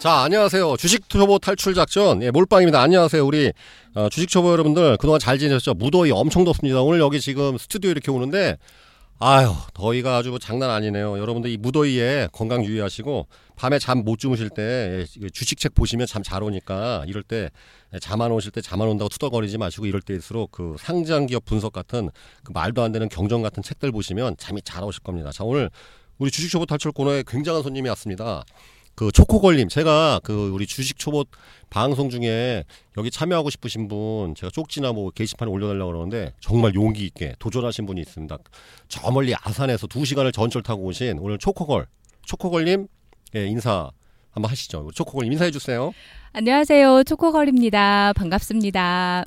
자, 안녕하세요. 주식 초보 탈출 작전, 예, 몰빵입니다. 안녕하세요. 우리, 어, 주식 초보 여러분들, 그동안 잘 지내셨죠? 무더위 엄청 덥습니다. 오늘 여기 지금 스튜디오 이렇게 오는데, 아유, 더위가 아주 장난 아니네요. 여러분들 이 무더위에 건강 유의하시고, 밤에 잠 못 주무실 때, 예, 주식책 보시면 참잘 오니까, 이럴 때, 잠 안 오실 때 잠 안 온다고 투덜거리지 마시고, 이럴 때일수록 그 상장 기업 분석 같은, 그 말도 안 되는 경정 같은 책들 보시면 잠이 잘 오실 겁니다. 자, 오늘 우리 주식 초보 탈출 코너에 굉장한 손님이 왔습니다. 그 초코걸님 제가 그 우리 주식 초보 방송 중에 여기 참여하고 싶으신 분 제가 쪽지나 뭐 게시판에 올려달라고 그러는데 정말 용기 있게 도전하신 분이 있습니다. 저 멀리 아산에서 두 시간을 전철 타고 오신 오늘 초코걸 초코걸님 예, 인사 한번 하시죠. 초코걸님 인사해 주세요. 안녕하세요. 초코걸입니다. 반갑습니다.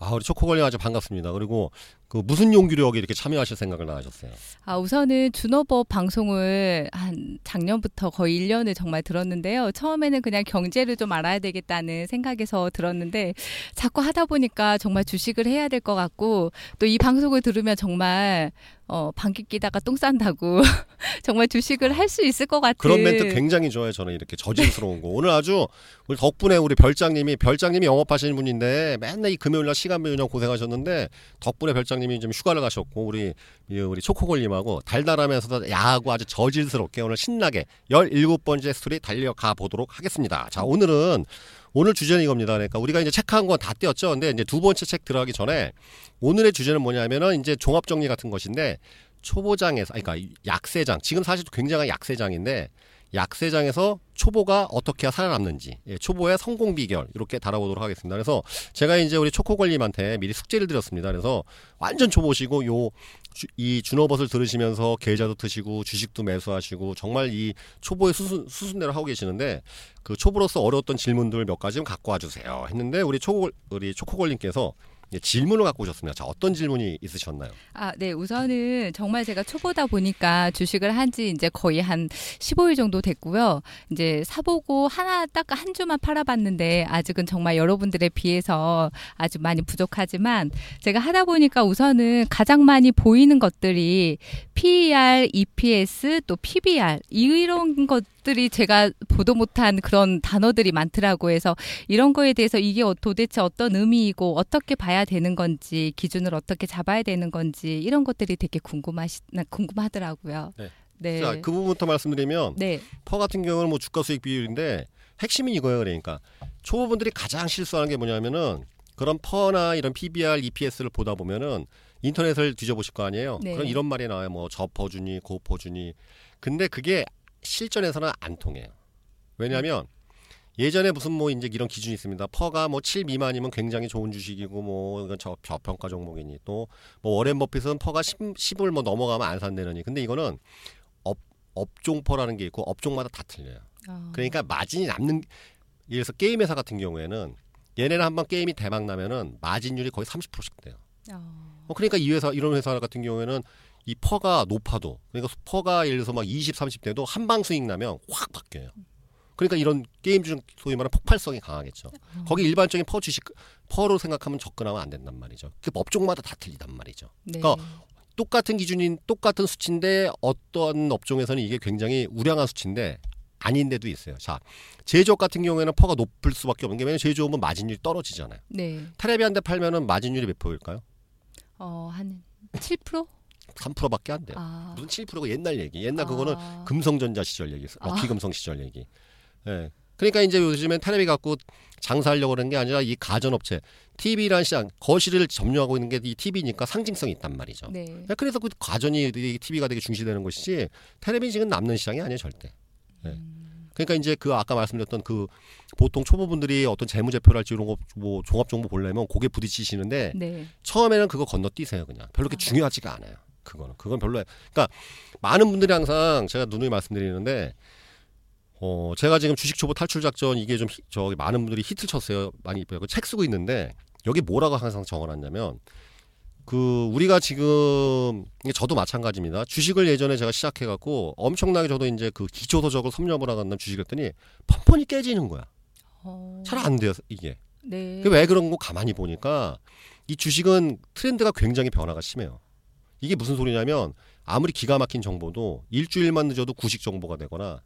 아, 우리 초코걸님 아주 반갑습니다. 그리고 그 무슨 용기로 여기 이렇게 참여하실 생각을 나셨어요? 아, 우선은 준호법 방송을 한 작년부터 거의 1년을 정말 들었는데요. 처음에는 그냥 경제를 좀 알아야 되겠다는 생각에서 들었는데 자꾸 하다 보니까 정말 주식을 해야 될 것 같고 또 이 방송을 들으면 정말 어, 방귀 끼다가 똥 싼다고 정말 주식을 할 수 있을 것 같은 그런 멘트 굉장히 좋아요. 저는 이렇게 저질스러운 거. 오늘 아주 우리 덕분에 우리 별장님이 별장님이 영업하시는 분인데 맨날 이 금요일 날 시간 배우냐고 고생하셨는데 덕분에 별장 님이 좀 휴가를 가셨고 우리 우리 초코골님하고 달달하면서도 야하고 아주 저질스럽게 오늘 신나게 17번째 스토리 달려가 보도록 하겠습니다. 자, 오늘은 오늘 주제는 이겁니다. 그러니까 우리가 이제 체크한 건 다 띄었죠. 근데 이제 두 번째 책 들어가기 전에 오늘의 주제는 뭐냐면은 이제 종합 정리 같은 것인데 초보장에서 그러니까 약세장 지금 사실 굉장한 약세장인데 약세장에서 초보가 어떻게 살아남는지 예, 초보의 성공 비결 이렇게 다뤄보도록 하겠습니다. 그래서 제가 이제 우리 초코걸님한테 미리 숙제를 드렸습니다. 그래서 완전 초보시고 요 이 준호벗을 들으시면서 계좌도 트시고 주식도 매수하시고 정말 이 초보의 수순, 수순대로 하고 계시는데 그 초보로서 어려웠던 질문들 몇 가지 좀 갖고 와주세요 했는데 우리 초코 우리 초코걸님께서 예, 질문을 갖고 오셨습니다. 자, 어떤 질문이 있으셨나요? 아, 네. 우선은 정말 제가 초보다 보니까 주식을 한 지 이제 거의 한 15일 정도 됐고요. 이제 사보고 하나 딱 한 주만 팔아봤는데 아직은 정말 여러분들에 비해서 아주 많이 부족하지만 제가 하다 보니까 우선은 가장 많이 보이는 것들이 PER, EPS, 또 PBR 이런 것 것들이 제가 보도 못한 그런 단어들이 많더라고 해서 이런 거에 대해서 이게 어, 도대체 어떤 의미이고 어떻게 봐야 되는 건지 기준을 어떻게 잡아야 되는 건지 이런 것들이 되게 궁금하시 궁금하더라고요. 네. 네. 자, 그 부분부터 말씀드리면 네. PER 같은 경우는 뭐 주가 수익 비율인데 핵심이 이거예요. 그러니까 초보분들이 가장 실수하는 게 뭐냐면은 그런 PER나 이런 PBR, EPS를 보다 보면은 인터넷을 뒤져보실 거 아니에요. 네. 그럼 이런 말이 나와요. 뭐 저퍼주니, 고퍼주니. 근데 그게 실전에서는 안 통해요. 왜냐하면 예전에 무슨 뭐 이제 이런 기준이 있습니다. PER가 뭐 7 미만이면 굉장히 좋은 주식이고 뭐 이건 저 저평가 종목이니 또 뭐 워렌 버핏은 PER가 10, 10을 뭐 넘어가면 안 산다느니. 근데 이거는 업 업종 PER라는 게 있고 업종마다 다 틀려요. 어. 그러니까 마진이 남는 예를 들어서 게임 회사 같은 경우에는 얘네는 한번 게임이 대박 나면은 마진율이 거의 30%씩 돼요. 어. 어, 그러니까 이 회사 이런 회사 같은 경우에는 이 PER가 높아도 그러니까 PER가 예를 들어서 막 20, 30대도 한방 수익 나면 확 바뀌어요. 그러니까 이런 게임 중 소위 말하는 폭발성이 강하겠죠. 어. 거기 일반적인 PER 주식 PER로 생각하면 접근하면 안 된단 말이죠. 그 업종마다 다 틀리단 말이죠. 네. 그러니까 똑같은 기준인 똑같은 수치인데 어떤 업종에서는 이게 굉장히 우량한 수치인데 아닌데도 있어요. 자, 제조업 같은 경우에는 PER가 높을 수밖에 없는 게 왜냐면 제조업은 마진율이 떨어지잖아요. 네. 테레비 한 대 팔면은 마진율이 몇 프로일까요? 어, 한 7%? 3%밖에 안 돼요. 아. 무슨 7%가 옛날 얘기. 옛날 아. 그거는 금성전자 시절 얘기, 럭키금성 아. 시절 얘기. 예. 네. 그러니까 이제 요즘엔 테레비 갖고 장사하려고 그러는 게 아니라 이 가전업체 TV라는 시장 거실을 점유하고 있는 게 이 TV니까 상징성이 있단 말이죠. 네. 네. 그래서 그 가전이 TV가 되게 중시되는 것이지 테레비 지금 남는 시장이 아니에요 절대. 네. 음. 그러니까 이제 그 아까 말씀드렸던 그 보통 초보분들이 어떤 재무제표랄지 이런 거 뭐 종합 정보 보려면 고개 부딪히시는데 네. 처음에는 그거 건너뛰세요 그냥 별로 그렇게 아. 중요하지가 않아요. 그거는 그건 별로. 그러니까 많은 분들이 항상 제가 누누이 말씀드리는데 어 제가 지금 주식 초보 탈출 작전 이게 좀 저기 많은 분들이 히트 쳤어요. 많이 책 쓰고 있는데 여기 뭐라고 항상 적어놨냐면 그 우리가 지금 저도 마찬가지입니다. 주식을 예전에 제가 시작해 갖고 엄청나게 저도 이제 그 기초 도적을 섭렵을 하는 주식을 했더니 펀펀이 깨지는 거야. 어... 잘안 돼요 이게. 네. 왜 그런 거 가만히 보니까 이 주식은 트렌드가 굉장히 변화가 심해요. 이게 무슨 소리냐면 아무리 기가 막힌 정보도 일주일만 늦어도 구식 정보가 되거나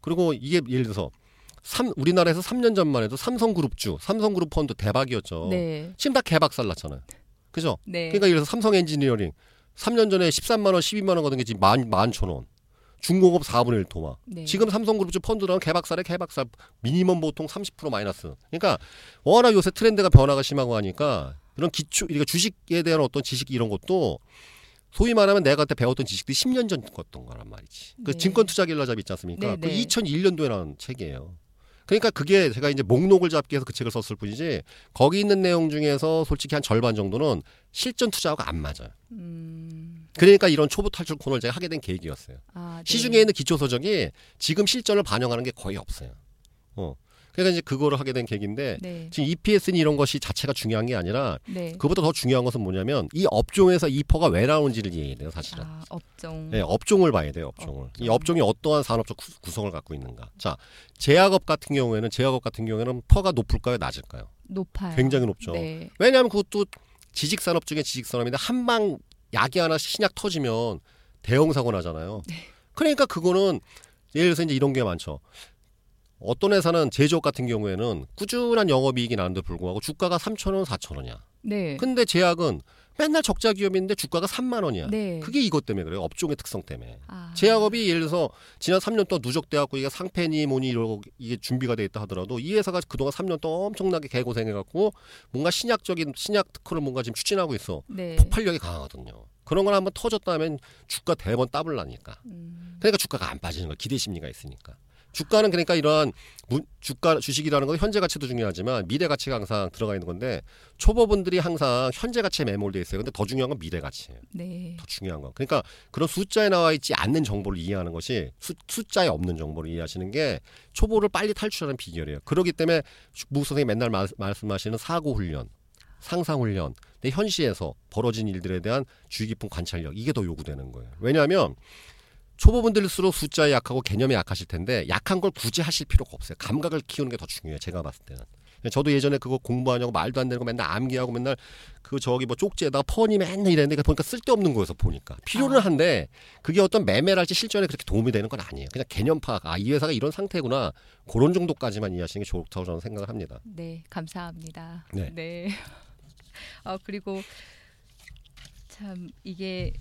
그리고 이게 예를 들어서 삼, 우리나라에서 3년 전만 해도 삼성그룹주, 삼성그룹 펀드 대박이었죠. 네. 지금 다 개박살 났잖아요. 그죠? 네. 그러니까 이래서 삼성 엔지니어링 3년 전에 13만 원, 12만 원 가던 게 지금 만, 만천 원. 중공업 4분의 1 토막. 네. 지금 삼성그룹주 펀드랑 개박살에 개박살 minimum 보통 30% 마이너스. 그러니까 워낙 요새 트렌드가 변화가 심하고 하니까 이런 기초, 그러니까 주식에 대한 어떤 지식 이런 것도 소위 말하면 내가 그때 배웠던 지식들이 10년 전 것던 거란 말이지. 그 네. 증권 투자 길라잡 있지 않습니까? 네, 그 2001년도에 나온 책이에요. 그러니까 그게 제가 이제 목록을 잡기 위해서 그 책을 썼을 뿐이지 거기 있는 내용 중에서 솔직히 한 절반 정도는 실전 투자하고 안 맞아요. 음... 그러니까 이런 초보 탈출 코너를 제가 하게 된 계기였어요. 아, 네. 시중에 있는 기초 서적이 지금 실전을 반영하는 게 거의 없어요. 어. 그러니까 이제 그거를 하게 된 계기인데 네. 지금 EPS는 이런 것이 자체가 중요한 게 아니라 네. 그보다 더 중요한 것은 뭐냐면 이 업종에서 이 PER가 왜 나오는지를 이해해야 돼요, 사실은. 아, 업종. 네, 업종을 봐야 돼요, 업종을. 업종. 이 업종이 어떠한 산업적 구성을 갖고 있는가. 자, 제약업 같은 경우에는 제약업 같은 경우에는 PER가 높을까요, 낮을까요? 높아요. 굉장히 높죠. 네. 왜냐하면 그것도 지식 산업 중에 지식 산업인데 한 방 약이 하나 신약 터지면 대형 사고 나잖아요. 네. 그러니까 그거는 예를 들어서 이제 이런 게 많죠. 어떤 회사는 제조업 같은 경우에는 꾸준한 영업이익이 나는데 불구하고 주가가 3천 원, 4천 원이야. 네. 근데 제약은 맨날 적자 기업인데 주가가 3만 원이야. 네. 그게 이것 때문에 그래요. 업종의 특성 때문에. 아. 제약업이 예를 들어서 지난 3년 동안 누적돼 갖고 이게 상패니 뭐니 이러고 이게 준비가 돼 있다 하더라도 이 회사가 그동안 3년 동안 엄청나게 개고생해 갖고 뭔가 신약적인 신약 특허를 뭔가 지금 추진하고 있어. 네. 폭발력이 강하거든요. 그런 걸 한번 터졌다면 주가 대번 따블 나니까. 음. 그러니까 주가가 안 빠지는 거야. 기대 심리가 있으니까. 주가는 그러니까 이러한 주가 주식이라는 건 현재 가치도 중요하지만 미래 가치가 항상 들어가 있는 건데 초보분들이 항상 현재 가치에 매몰돼 있어요. 근데 더 중요한 건 미래 가치예요. 네. 더 중요한 건. 그러니까 그런 숫자에 나와 있지 않는 정보를 이해하는 것이 수, 숫자에 없는 정보를 이해하시는 게 초보를 빨리 탈출하는 비결이에요. 그렇기 때문에 무 선생님 맨날 마, 말씀하시는 사고 훈련, 상상 훈련, 내 현시에서 벌어진 일들에 대한 주의 깊은 관찰력 이게 더 요구되는 거예요. 왜냐하면 초보분들일수록 숫자에 약하고 개념에 약하실 텐데 약한 걸 굳이 하실 필요가 없어요. 감각을 키우는 게 더 중요해요. 제가 봤을 때는. 저도 예전에 그거 공부하냐고 말도 안 되는 거 맨날 암기하고 맨날 그 저기 뭐 쪽지에다가 퍼니 맨날 이랬는데 보니까 쓸데없는 거여서 보니까 필요는 아. 한데 그게 어떤 매매랄지 실전에 그렇게 도움이 되는 건 아니에요. 그냥 개념 파악. 아, 이 회사가 이런 상태구나. 그런 정도까지만 이해하시는 게 좋다고 저는 생각을 합니다. 네, 감사합니다. 네. 네. 어, 그리고 참 이게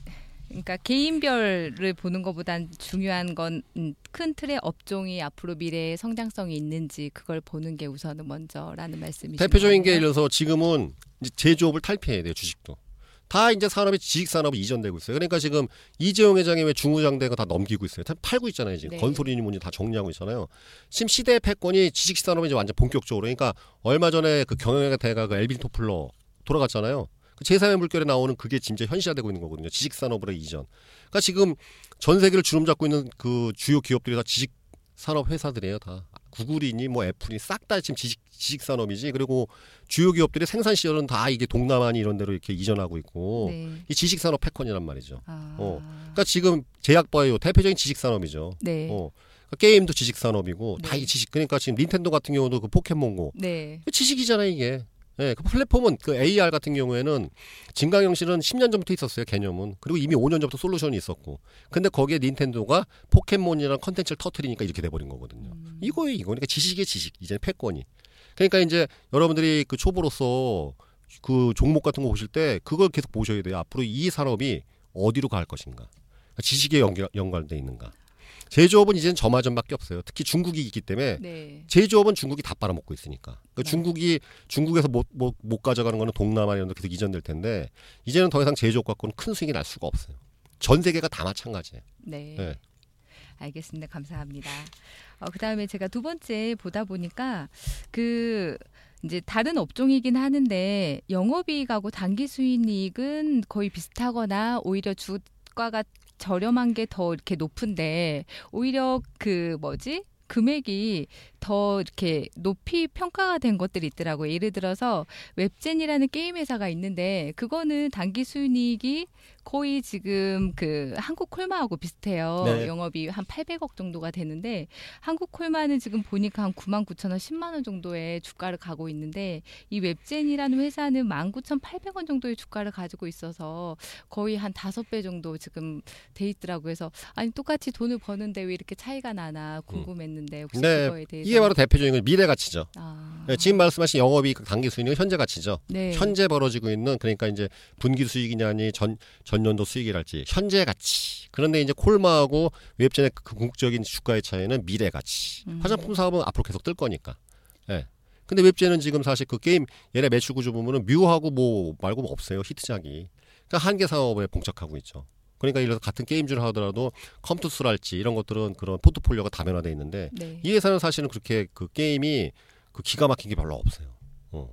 그러니까 개인별을 보는 것보단 중요한 건큰 음, 틀의 업종이 앞으로 미래에 성장성이 있는지 그걸 보는 게 우선은 먼저라는 말씀이시죠. 대표적인 게 예를 들어서 지금은 이제 제조업을 탈피해야 돼요 주식도. 다 이제 산업이 지식 산업이 이전되고 있어요. 그러니까 지금 이재용 회장이 왜거다 넘기고 있어요. 다 팔고 있잖아요. 지금 네. 건설이니 뭐니 다 정리하고 있잖아요. 지금 시대의 패권이 지식 산업이 이제 완전 본격적으로. 그러니까 얼마 전에 그 경영의 대가 그 엘빈 토플러 돌아갔잖아요. 그 제3의 물결에 나오는 그게 진짜 현실화되고 있는 거거든요. 지식 산업으로 이전. 그러니까 지금 전 세계를 주름 잡고 있는 그 주요 기업들이 다 지식 산업 회사들이에요. 다 구글이니 뭐 애플이 싹 다 지금 지식 지식 산업이지. 그리고 주요 기업들이 생산 시설은 다 이게 동남아니 이런 데로 이렇게 이전하고 있고 네. 이 지식 산업 패권이란 말이죠. 아. 어. 그러니까 지금 제약바이오 대표적인 지식 산업이죠. 네. 어. 그러니까 게임도 지식 산업이고 네. 다 이 지식 그러니까 지금 닌텐도 같은 경우도 그 포켓몬고 네. 그 지식이잖아요 이게 네, 그 플랫폼은 그 AR 같은 경우에는 증강현실은 10년 전부터 있었어요 개념은. 그리고 이미 5년 전부터 솔루션이 있었고. 근데 거기에 닌텐도가 포켓몬이라는 컨텐츠를 터트리니까 이렇게 돼버린 거거든요. 음. 이거 그러니까 지식의 지식. 이제 패권이. 그러니까 이제 여러분들이 그 초보로서 그 종목 같은 거 보실 때 그걸 계속 보셔야 돼요. 앞으로 이 산업이 어디로 갈 것인가. 지식에 연결, 연관돼 있는가 제조업은 이제는 저마전밖에 없어요. 특히 중국이 있기 때문에 네. 제조업은 중국이 다 빨아먹고 있으니까. 그러니까 네. 중국이 중국에서 못, 못, 못 가져가는 거는 동남아 이런 데 계속 이전될 텐데 이제는 더 이상 제조업 갖고는 큰 수익이 날 수가 없어요. 전 세계가 다 마찬가지예요. 네. 네. 알겠습니다. 감사합니다. 어, 그 다음에 제가 두 번째 보다 보니까 그 이제 다른 업종이긴 하는데 영업이익하고 단기 수익이익은 거의 비슷하거나 오히려 주가가 저렴한 게 더 이렇게 높은데 오히려 그 뭐지? 금액이 더 이렇게 높이 평가가 된 것들이 있더라고요. 예를 들어서 웹젠이라는 게임 회사가 있는데 그거는 단기 순이익이 거의 지금 그 한국 콜마하고 비슷해요. 네. 영업이 한 800억 정도가 되는데 한국 콜마는 지금 보니까 한 9만 9천 원, 10만 원 정도의 주가를 가고 있는데 이 웹젠이라는 회사는 19,800원 정도의 주가를 가지고 있어서 거의 한 다섯 배 정도 지금 돼 있더라고요. 그래서 아니 똑같이 돈을 버는데 왜 이렇게 차이가 나나 궁금했는데 혹시 네. 그거에 대해서 이게 바로 대표적인 건 미래 가치죠. 아. 네, 지금 말씀하신 영업이익 단기 수익은 현재 가치죠. 네. 현재 벌어지고 있는 그러니까 이제 분기 수익이냐니 전 전년도 수익이랄지 현재 가치. 그런데 이제 콜마하고 웹전의 그 궁극적인 주가의 차이는 미래 가치. 음. 화장품 사업은 앞으로 계속 뜰 거니까. 예. 네. 근데 웹제는 지금 사실 그 게임 얘네 매출 구조 보면은 뮤하고 뭐 말고 뭐 없어요 히트작이. 그러니까 한계 사업에 봉착하고 있죠. 그러니까 이래서 같은 게임주를 하더라도 컴투스랄지 이런 것들은 그런 포트폴리오가 다변화돼 있는데 네. 이 회사는 사실은 그렇게 그 게임이 그 기가 막힌 게 별로 없어요. 어.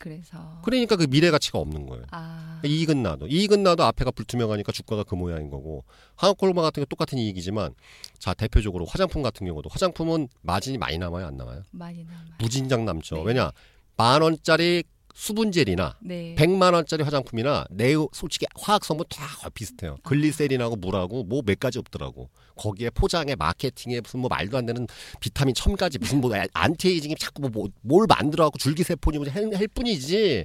그래서 그러니까 그 미래 가치가 없는 거예요. 아. 그러니까 이익은 나도 이익은 나도 앞에가 불투명하니까 주가가 그 모양인 거고 한국콜마 같은 게 똑같은 이익이지만 자 대표적으로 화장품 같은 경우도 화장품은 마진이 많이 남아요 안 남아요? 많이 남아요. 무진장 남죠. 네. 왜냐 만 원짜리 수분젤이나 네. 100만 원짜리 화장품이나 내 솔직히 화학 성분 다 비슷해요. 아. 글리세린하고 물하고 뭐 몇 가지 없더라고. 거기에 포장에 마케팅에 무슨 뭐 말도 안 되는 비타민 천 가지 무슨 뭐 anti-aging이 자꾸 뭐 뭘 만들어 갖고 줄기세포니 뭐 할, 할 뿐이지.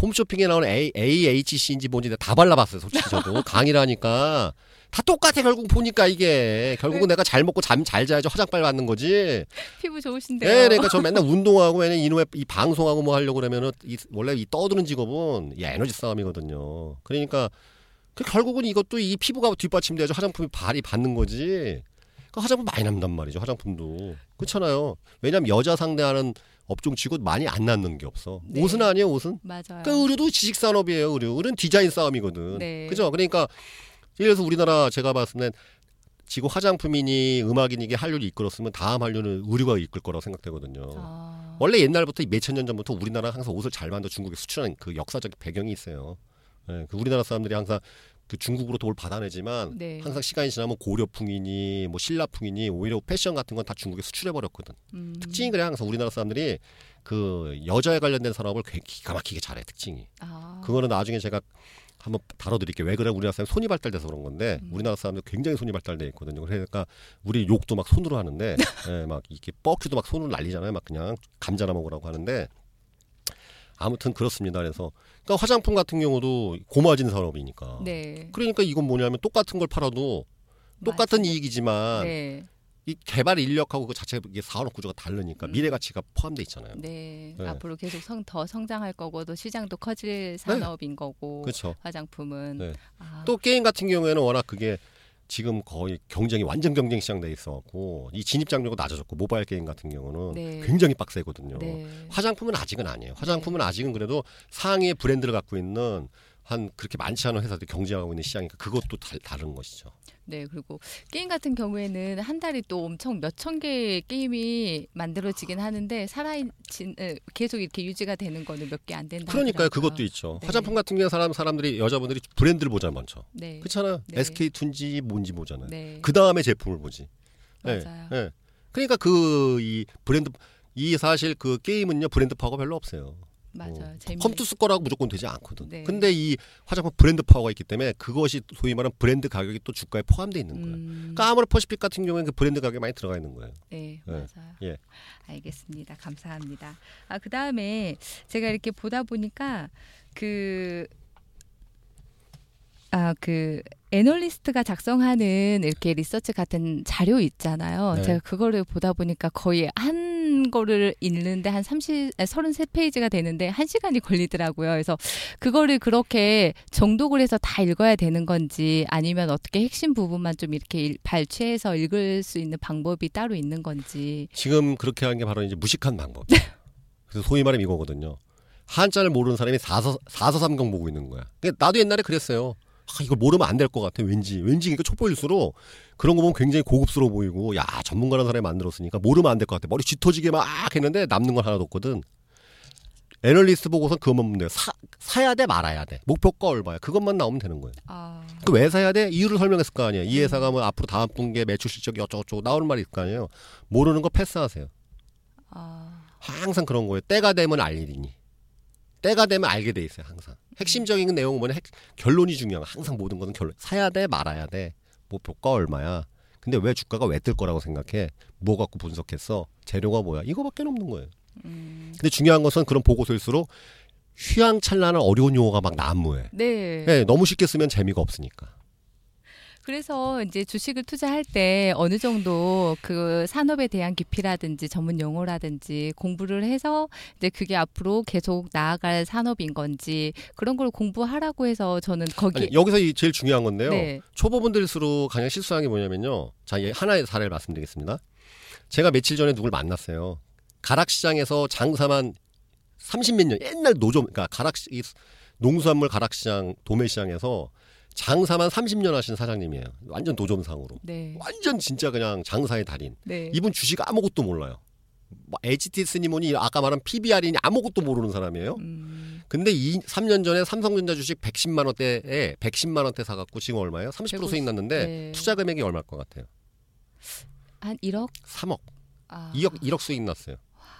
홈쇼핑에 나오는 A, AHC인지 뭔지 다 발라봤어요. 솔직히 저도 강의라니까 다 똑같아 결국 보니까 이게 결국은 네. 내가 잘 먹고 잠 잘 자야지 화장빨 받는 거지. 피부 좋으신데요. 네, 그러니까 저 맨날 운동하고 맨날 이놈의 이 방송하고 뭐 하려고 그러면은 이, 원래 이 떠드는 직업은 이 에너지 싸움이거든요. 그러니까 그 결국은 이것도 이 피부가 뒷받침돼야지 화장품이 발이 받는 거지. 그 화장품 많이 남단 말이죠. 화장품도 그렇잖아요. 왜냐하면 여자 상대하는 업종 치고 많이 안 남는 게 없어. 네. 옷은 아니에요, 옷은. 맞아요. 그러니까 의류도 지식 산업이에요, 의류. 의류는 디자인 싸움이거든. 네. 그죠? 그러니까 예를 들어서 우리나라 제가 봤을 땐 지금 화장품이니 음악이니 이게 한류를 이끌었으면 다음 한류는 의류가 이끌 거라고 생각되거든요. 아. 원래 옛날부터 몇천 년 전부터 우리나라 항상 옷을 잘 만들어 중국에 수출하는 그 역사적 배경이 있어요. 예, 그 우리나라 사람들이 항상 그 중국으로 돈을 받아내지만 네. 항상 시간이 지나면 고려풍이니 뭐 신라풍이니 오히려 패션 같은 건 다 중국에 수출해 버렸거든. 음. 특징이 그래 항상 우리나라 사람들이 그 여자에 관련된 산업을 기가 막히게 잘해 특징이. 아. 그거는 나중에 제가 한번 다뤄드릴게요. 왜 그래? 우리나라 사람 손이 발달돼서 그런 건데 음. 우리나라 사람들 굉장히 손이 발달돼 있거든요. 그러니까 우리 욕도 막 손으로 하는데 예, 막 이렇게 뻐큐도 막 손으로 날리잖아요. 막 그냥 감자나 먹으라고 하는데 아무튼 그렇습니다. 그래서 그러니까 화장품 같은 경우도 고마진 산업이니까. 네. 그러니까 이건 뭐냐면 똑같은 걸 팔아도 똑같은 맞아. 이익이지만 네. 이 개발 인력하고 그 자체 이게 사업 구조가 다르니까 음. 미래 가치가 포함돼 있잖아요. 네. 네. 앞으로 계속 성, 더 성장할 거고 또 시장도 커질 네. 산업인 네. 거고 그렇죠. 화장품은 네. 아. 또 게임 같은 경우에는 워낙 그게 지금 거의 경쟁이 완전 경쟁 시장 돼 있어갖고 이 진입 장벽이 낮아졌고 모바일 게임 같은 경우는 네. 굉장히 빡세거든요. 네. 화장품은 아직은 아니에요. 화장품은 네. 아직은 그래도 상위의 브랜드를 갖고 있는 한 그렇게 많지 않은 회사들이 경쟁하고 있는 시장이니까 그것도 다, 다른 것이죠. 네, 그리고 게임 같은 경우에는 한 달에 또 엄청 몇 천 개의 게임이 만들어지긴 하는데 살아있 계속 이렇게 유지가 되는 거는 몇 개 안 된다. 그러니까요, 그것도 있죠. 네. 화장품 같은 경우 사람 사람들이 여자분들이 브랜드를 보자 먼저. 네. 그렇잖아요. 네. SK 툰지 뭔지 보잖아요. 네. 그 다음에 제품을 보지. 네. 맞아요. 네. 그러니까 그 이 브랜드 이 사실 그 게임은요 브랜드 파워가 별로 없어요. 맞아요. 어, 컴투스 거라고 무조건 되지 않거든. 네. 근데 이 화장품 브랜드 파워가 있기 때문에 그것이 소위 말하는 브랜드 가격이 또 주가에 포함되어 있는 거예요. 음. 그러니까 아무리 퍼시픽 같은 경우에는 그 브랜드 가격이 많이 들어가 있는 거예요. 네, 네. 맞아요. 예. 알겠습니다. 감사합니다. 아, 그다음에 제가 이렇게 보다 보니까 그 아, 그 애널리스트가 작성하는 이렇게 리서치 같은 자료 있잖아요. 네. 제가 그거를 보다 보니까 거의 한 거를 읽는데 한 30, 33페이지가 되는데 한 시간이 걸리더라고요. 그래서 그거를 그렇게 정독을 해서 다 읽어야 되는 건지 아니면 어떻게 핵심 부분만 좀 이렇게 발췌해서 읽을 수 있는 방법이 따로 있는 건지. 지금 그렇게 하는 게 바로 이제 무식한 방법. 그래서 소위 말하면 이거거든요. 한자를 모르는 사람이 사서 사서삼경 보고 있는 거야. 그러니까 나도 옛날에 그랬어요. 아, 이걸 모르면 안 될 것 같아. 왠지 왠지 그러니까 촉보일수록 그런 거 보면 굉장히 고급스러워 보이고 야 전문가라는 사람이 만들었으니까 모르면 안 될 것 같아. 머리 쥐터지게 막 했는데 남는 건 하나도 없거든. 애널리스트 보고선 그것만 보면 돼요. 사, 사야 돼 말아야 돼. 목표가 얼마야. 그것만 나오면 되는 거예요. 아... 그왜 사야 돼? 이유를 설명했을 거 아니에요. 이 음. 회사가 뭐 앞으로 다음 분기에 매출 실적이 어쩌고저쩌고 나오는 말이 있을 거 아니에요. 모르는 거 패스하세요. 아... 항상 그런 거예요. 때가 되면 알리니. 때가 되면 알게 돼 있어요. 항상. 핵심적인 내용은 뭐냐? 핵, 결론이 중요한 거. 항상 모든 것은 결론. 사야 돼, 말아야 돼. 뭐 표가 얼마야? 근데 왜 주가가 왜 뜰 거라고 생각해? 뭐 갖고 분석했어? 재료가 뭐야? 이거밖에 없는 거예요. 음. 근데 중요한 것은 그런 보고서일수록 휘황찬란한 어려운 용어가 막 난무해. 네. 네. 너무 쉽게 쓰면 재미가 없으니까. 그래서 이제 주식을 투자할 때 어느 정도 그 산업에 대한 깊이라든지 전문 용어라든지 공부를 해서 이제 그게 앞으로 계속 나아갈 산업인 건지 그런 걸 공부하라고 해서 저는 거기 아니, 여기서 제일 중요한 건데요. 네. 초보분들일수록 가장 실수하는 게 뭐냐면요. 자, 하나의 사례를 말씀드리겠습니다. 제가 며칠 전에 누굴 만났어요. 가락시장에서 장사만 30몇 년 옛날 노점 그러니까 가락 농수산물 가락시장 도매시장에서 장사만 30년 하신 사장님이에요. 완전 도점상으로. 네. 완전 진짜 그냥 장사의 달인. 네. 이분 주식 아무것도 몰라요. 뭐 HTS니 뭐니 아까 말한 PBR이니 아무것도 모르는 사람이에요. 음. 근데 이 3년 전에 삼성전자 주식 110만 원대에 110만 원대 사 갖고 지금 얼마예요? 30% 수익 났는데 네. 투자 금액이 얼마일 것 같아요? 한 1억? 3억. 아. 2억 1억 수익 났어요.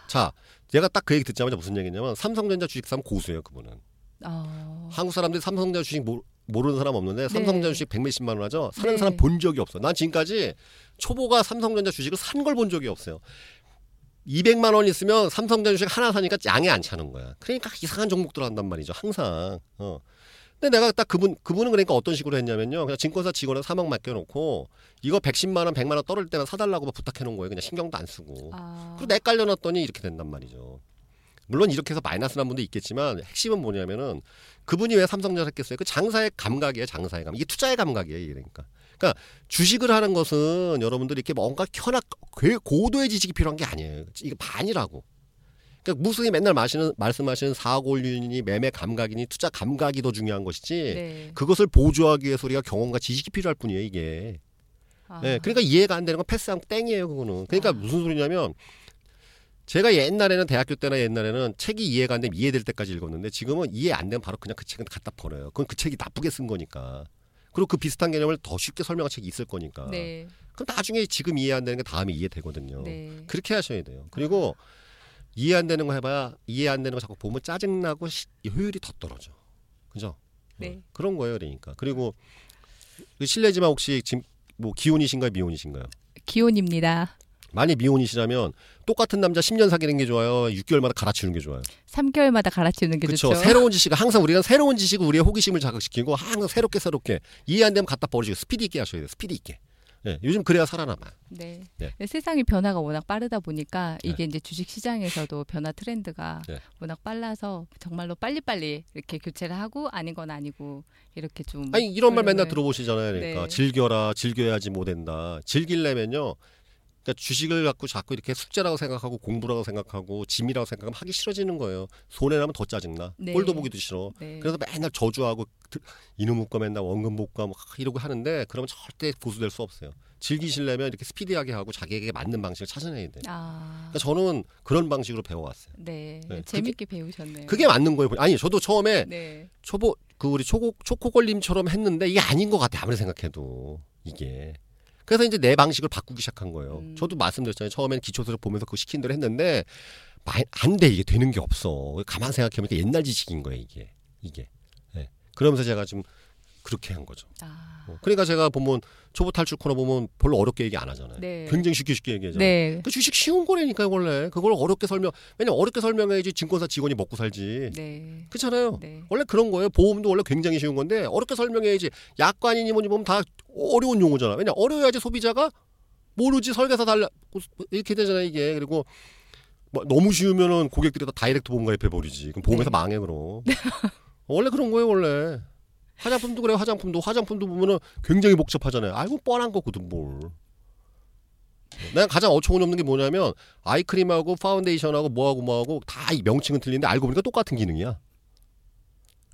자, 제가 딱 그 얘기 듣자마자 무슨 얘기냐면 삼성전자 주식 사면 고수예요, 그분은. 어... 한국 사람들이 삼성전자 주식 모, 모르는 사람 없는데 네. 삼성전자 주식 백몇십만 원 하죠. 사는 네. 사람 본 적이 없어. 난 지금까지 초보가 삼성전자 주식을 산 걸 본 적이 없어요. 200만 원 있으면 삼성전자 주식 하나 사니까 양이 안 차는 거야. 그러니까 이상한 종목들 한단 말이죠. 항상. 어. 근데 내가 딱 그분 그분은 그러니까 어떤 식으로 했냐면요. 그냥 증권사 직원에 3억 맡겨 놓고 이거 110만 원, 100만 원 떨어질 때만 사달라고 부탁해 놓은 거예요. 그냥 신경도 안 쓰고. 아... 그리고 내 깔려 놨더니 이렇게 된단 말이죠. 물론 이렇게 해서 마이너스 난 분도 있겠지만 핵심은 뭐냐면은 그분이 왜 삼성전자 했겠어요? 그 장사의 감각이에요, 장사의 감. 이게 투자의 감각이에요, 그러니까. 그러니까 주식을 하는 것은 여러분들이 이렇게 뭔가 켜나 고도의 지식이 필요한 게 아니에요. 이게 반이라고. 그러니까 무슨이 맨날 마시는 말씀하시는 사고윤이 매매 감각이니 투자 감각이 더 중요한 것이지 네. 그것을 보조하기 위해서 우리가 경험과 지식이 필요할 뿐이에요 이게. 아. 네, 그러니까 이해가 안 되는 건 패스하면 땡이에요 그거는. 그러니까 아. 무슨 소리냐면 제가 옛날에는 대학교 때나 옛날에는 책이 이해가 안 되면 이해될 때까지 읽었는데 지금은 이해 안 되면 바로 그냥 그 책은 갖다 버려요. 그건 그 책이 나쁘게 쓴 거니까. 그리고 그 비슷한 개념을 더 쉽게 설명한 책이 있을 거니까. 네. 그럼 나중에 지금 이해 안 되는 게 다음에 이해되거든요. 네. 그렇게 하셔야 돼요. 그리고 이해 안 되는 거 해봐야 이해 안 되는 거 자꾸 보면 짜증나고 시, 효율이 더 떨어져. 그죠? 네. 어, 그런 거예요, 그러니까. 그리고 그 실례지만 혹시 지금 뭐 기혼이신가요, 미혼이신가요? 기혼입니다. 만약 미혼이시라면 똑같은 남자 10년 사귀는 게 좋아요? 6개월마다 갈아치우는 게 좋아요? 3개월마다 갈아치우는 게 그쵸? 좋죠. 새로운 지식, 항상 우리가 새로운 지식을 우리의 호기심을 자극시키고 항상 새롭게 새롭게 이해 안 되면 갖다 버리시고 스피드 있게 하셔야 돼요. 스피드 있게. 네, 요즘 그래야 살아남아요. 네. 네. 세상이 변화가 워낙 빠르다 보니까 이게 네. 이제 주식 시장에서도 변화 트렌드가 네. 워낙 빨라서 정말로 빨리빨리 이렇게 교체를 하고 아닌 건 아니고 이렇게 좀 아니 이런 말 맨날 들어보시잖아요. 그러니까 네. 즐겨라, 즐겨야지 못 된다. 즐길려면요. 그러니까 주식을 갖고 자꾸 이렇게 숙제라고 생각하고 공부라고 생각하고 짐이라고 생각하면 하기 싫어지는 거예요. 손해 나면 더 짜증나. 네. 꼴도 보기도 싫어. 네. 그래서 맨날 저주하고 이놈 못가 맨날 원금 못가 뭐 이러고 하는데 그러면 절대 고수될 수 없어요. 즐기시려면 이렇게 스피디하게 하고 자기에게 맞는 방식을 찾아내야 돼요. 아. 그러니까 저는 그런 방식으로 배워왔어요. 네, 네. 재밌게 그게, 배우셨네요. 그게 맞는 거예요. 아니 저도 처음에 네. 초보 그 우리 초코 초코걸림처럼 했는데 이게 아닌 것 같아 아무리 생각해도 이게 그래서 이제 내 방식을 바꾸기 시작한 거예요. 음. 저도 말씀드렸잖아요. 처음에는 기초수를 보면서 그 시킨 대로 했는데 안 돼. 이게 되는 게 없어. 가만 생각해보니까 옛날 지식인 거예요. 이게. 이게. 네. 그러면서 제가 좀 그렇게 한 거죠. 아. 어. 그러니까 제가 보면 초보 탈출 코너 보면 별로 어렵게 얘기 안 하잖아요. 네. 굉장히 쉽게 쉽게 얘기하잖아요. 네. 그 주식 쉬운 거라니까요, 원래. 그걸 어렵게 설명, 왜냐면 어렵게 설명해야지 증권사 직원이 먹고 살지. 네. 그렇잖아요. 네. 원래 그런 거예요. 보험도 원래 굉장히 쉬운 건데 어렵게 설명해야지. 약관이니 뭐니 보면 다 어려운 용어잖아. 왜냐 어려워야지 소비자가 모르지 설계사 달라 이렇게 되잖아 이게. 그리고 뭐 너무 쉬우면은 고객들이 다 다이렉트 보험 가입해 버리지. 그럼 보험에서 네. 망해 그럼. 원래 그런 거예요, 원래. 화장품도 그래 화장품도 화장품도 보면은 굉장히 복잡하잖아요. 아이고 뻔한 거거든 뭘. 내가 가장 어처구니 없는 게 뭐냐면 아이크림하고 파운데이션하고 뭐하고 뭐하고 다 이 명칭은 틀린데 알고 보니까 똑같은 기능이야.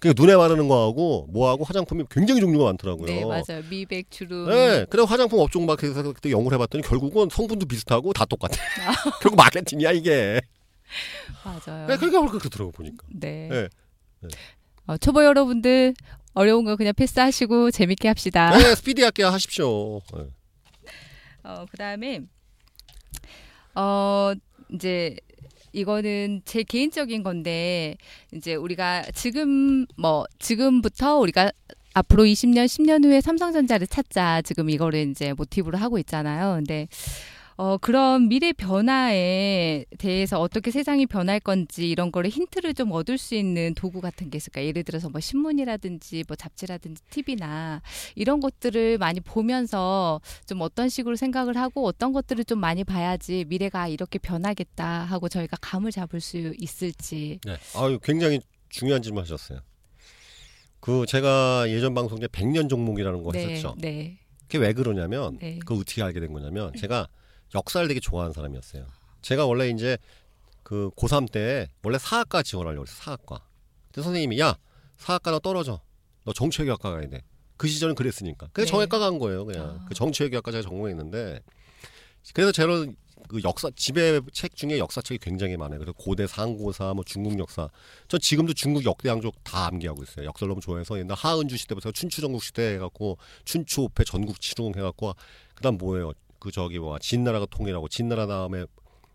그러니까 눈에 바르는 거하고 뭐하고 화장품이 굉장히 종류가 많더라고요. 네, 맞아요. 미백, 주름. 네, 그래서 화장품 업종 마켓에서 그때 연구를 해봤더니 결국은 성분도 비슷하고 다 똑같아. 아. 결국 마케팅이야 이게. 맞아요. 네, 그러니까 그렇더라고 보니까. 네. 네. 네. 어, 초보 여러분들 어려운 거 그냥 패스하시고 재밌게 합시다. 네, 스피디하게 하십시오. 네. 어, 그다음에 어 이제 이거는 제 개인적인 건데 이제 우리가 지금 뭐 지금부터 우리가 앞으로 20년, 10년 후에 삼성전자를 찾자 지금 이거를 이제 모티브로 하고 있잖아요. 근데 어, 그런 미래 변화에 대해서 어떻게 세상이 변할 건지 이런 거를 힌트를 좀 얻을 수 있는 도구 같은 게 있을까? 예를 들어서 뭐 신문이라든지 뭐 잡지라든지 TV나 이런 것들을 많이 보면서 좀 어떤 식으로 생각을 하고 어떤 것들을 좀 많이 봐야지 미래가 이렇게 변하겠다 하고 저희가 감을 잡을 수 있을지. 네. 아유, 굉장히 중요한 질문 하셨어요. 그 제가 예전 방송 때 백년 종목이라는 거 네, 했었죠. 네. 그게 왜 그러냐면 네. 그거 어떻게 알게 된 거냐면 제가 역사를 되게 좋아하는 사람이었어요. 제가 원래 이제 그 고3 때 원래 사학과 지원하려고 했어. 사학과. 근데 선생님이 야, 사학과 너 떨어져. 너 정치외교학과 가야 돼. 그 시절은 그랬으니까. 그래서 네. 정외과 간 거예요, 그냥. 아. 그 정치외교학과 제가 전공했는데 그래서 저는 그 역사 집에 책 중에 역사책이 굉장히 많아요. 그래서 고대 상고사, 뭐 중국 역사. 전 지금도 중국 역대양족 다 암기하고 있어요. 역사를 너무 좋아해서 옛날 하은주 시대부터 춘추 전국 시대 해갖고 춘추 오패 전국 치릉 해갖고 그다음 뭐예요? 그 저기 뭐 진나라가 통일하고 진나라 다음에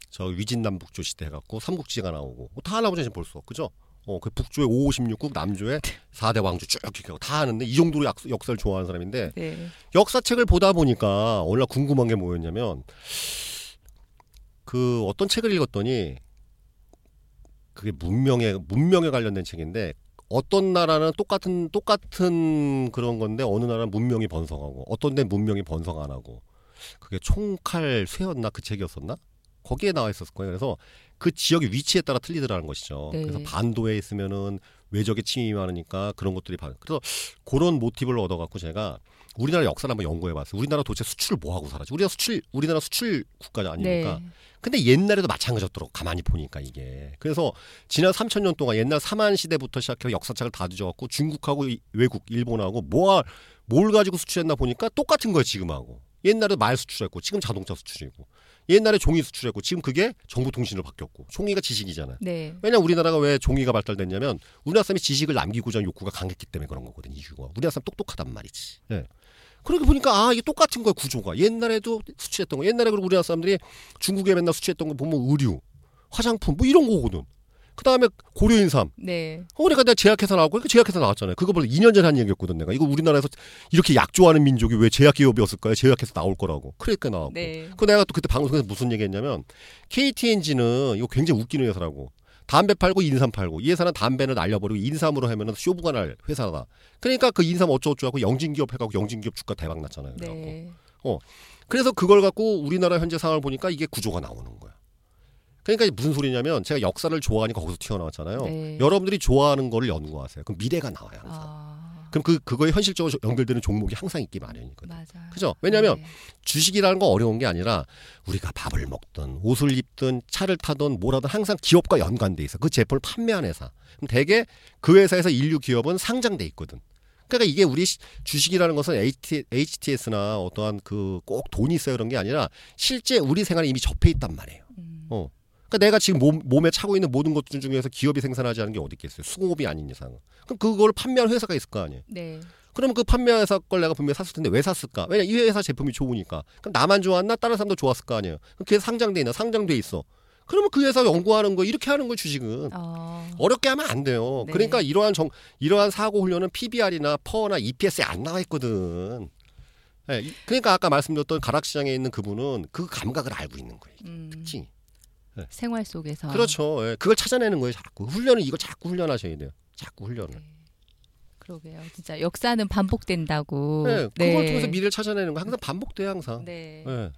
저 위진남북조 시대 해갖고 삼국지가 나오고 뭐다 나오죠 지금 벌써 그죠? 어, 그 북조의 5 56국, 남조의 4대 왕조 쭉 이렇게 다 아는데 이 정도로 약, 역사를 좋아하는 사람인데 네. 역사책을 보다 보니까 오늘 궁금한 게 뭐였냐면 그 어떤 책을 읽었더니 그게 문명에 문명에 관련된 책인데 어떤 나라는 똑같은 똑같은 그런 건데 어느 나라는 문명이 번성하고 어떤 데 문명이 번성 안 하고 그게 총칼 쇠였나 그 책이었었나? 거기에 나와 있었을 거예요. 그래서 그 지역의 위치에 따라 틀리더라는 것이죠. 네. 그래서 반도에 있으면은 외적의 침입이 많으니까 그런 것들이 반. 그래서 그런 모티브를 얻어갖고 제가 우리나라 역사를 한번 연구해봤어요. 우리나라 도대체 수출을 뭐 하고 살았지? 우리가 수출 우리나라 수출 국가 아닙니까? 네. 근데 옛날에도 마찬가지였더라고 가만히 보니까 이게. 그래서 지난 3천 년 동안 옛날 삼한 시대부터 시작해서 역사책을 다 뒤져갖고 중국하고 외국 일본하고 뭐뭘 가지고 수출했나 보니까 똑같은 거예요 지금하고. 옛날에 말 수출했고 지금 자동차 수출이고 옛날에 종이 수출했고 지금 그게 정보 통신으로 바뀌었고 종이가 지식이잖아요. 네. 왜냐 우리나라가 왜 종이가 발달됐냐면 우리나라 사람이 지식을 남기고자 하는 욕구가 강했기 때문에 그런 거거든 이유가. 우리나라 사람 똑똑하단 말이지. 네. 그렇게 보니까 아 이게 똑같은 거야 구조가 옛날에도 수출했던 거 옛날에 그리고 우리나라 사람들이 중국에 맨날 수출했던 거 보면 의류 화장품 뭐 이런 거거든 그 다음에 고려인삼. 네. 어, 그러니까 내가 제약회사 나왔고, 그러니까 제약회사 나왔잖아요. 그거 벌써 2년 전에 한 얘기였거든, 내가. 이거 우리나라에서 이렇게 약 좋아하는 민족이 왜 제약기업이었을까요? 제약회사 나올 거라고. 그러니까 나왔고. 네. 그 내가 또 그때 방송에서 무슨 얘기 했냐면, KTNG는 이거 굉장히 웃기는 회사라고. 담배 팔고 인삼 팔고 이 회사는 담배는 날려버리고 인삼으로 하면은 쇼부가 날 회사다. 그러니까 그 인삼 어쩌고저쩌고 하고 영진기업 해갖고 영진기업 주가 대박 났잖아요. 네. 어 그래서 그걸 갖고 우리나라 현재 상황을 보니까 이게 구조가 나오는 거야. 그러니까 무슨 소리냐면 제가 역사를 좋아하니까 거기서 튀어나왔잖아요. 네. 여러분들이 좋아하는 거를 연구하세요. 그럼 미래가 나와요 항상. 아... 그럼 그 그거에 현실적으로 연결되는 종목이 항상 있기 마련이거든요. 맞아요. 그죠? 왜냐하면 네. 주식이라는 거 어려운 게 아니라 우리가 밥을 먹든 옷을 입든 차를 타든 뭐라든 항상 기업과 연관돼 있어. 그 제품을 판매하는 회사. 그럼 대개 그 회사에서 인류 기업은 상장돼 있거든. 그러니까 이게 우리 주식이라는 것은 HT, HTS나 어떠한 그 꼭 돈이 있어요 그런 게 아니라 실제 우리 생활에 이미 접해 있단 말이에요. 음. 어. 그러니까 내가 지금 몸, 몸에 차고 있는 모든 것들 중에서 기업이 생산하지 않은 게 어디 있겠어요? 수공업이 아닌 이상. 그럼 그걸 판매하는 회사가 있을 거 아니에요? 네. 그러면 그 판매회사 걸 내가 분명히 샀을 텐데 왜 샀을까? 왜냐 이 회사 제품이 좋으니까. 그럼 나만 좋았나? 다른 사람도 좋았을 거 아니에요? 그게 상장돼 있나? 상장돼 있어. 그러면 그 회사 연구하는 거 이렇게 하는 거 주식은 어... 어렵게 하면 안 돼요. 네. 그러니까 이러한 정 이러한 사고 훈련은 PBR이나 퍼나 EPS에 안 나와 있거든. 네, 그러니까 아까 말씀드렸던 가락 시장에 있는 그분은 그 감각을 알고 있는 거예요. 음... 특징이. 네. 생활 속에서 그렇죠. 예. 그걸 찾아내는 거예요. 자꾸 훈련은 이거 자꾸 훈련하셔야 돼요. 자꾸 훈련을. 네. 그러게요. 진짜 역사는 반복된다고. 네, 그걸 네. 통해서 미래를 찾아내는 거 항상 반복돼요, 항상. 네. 네.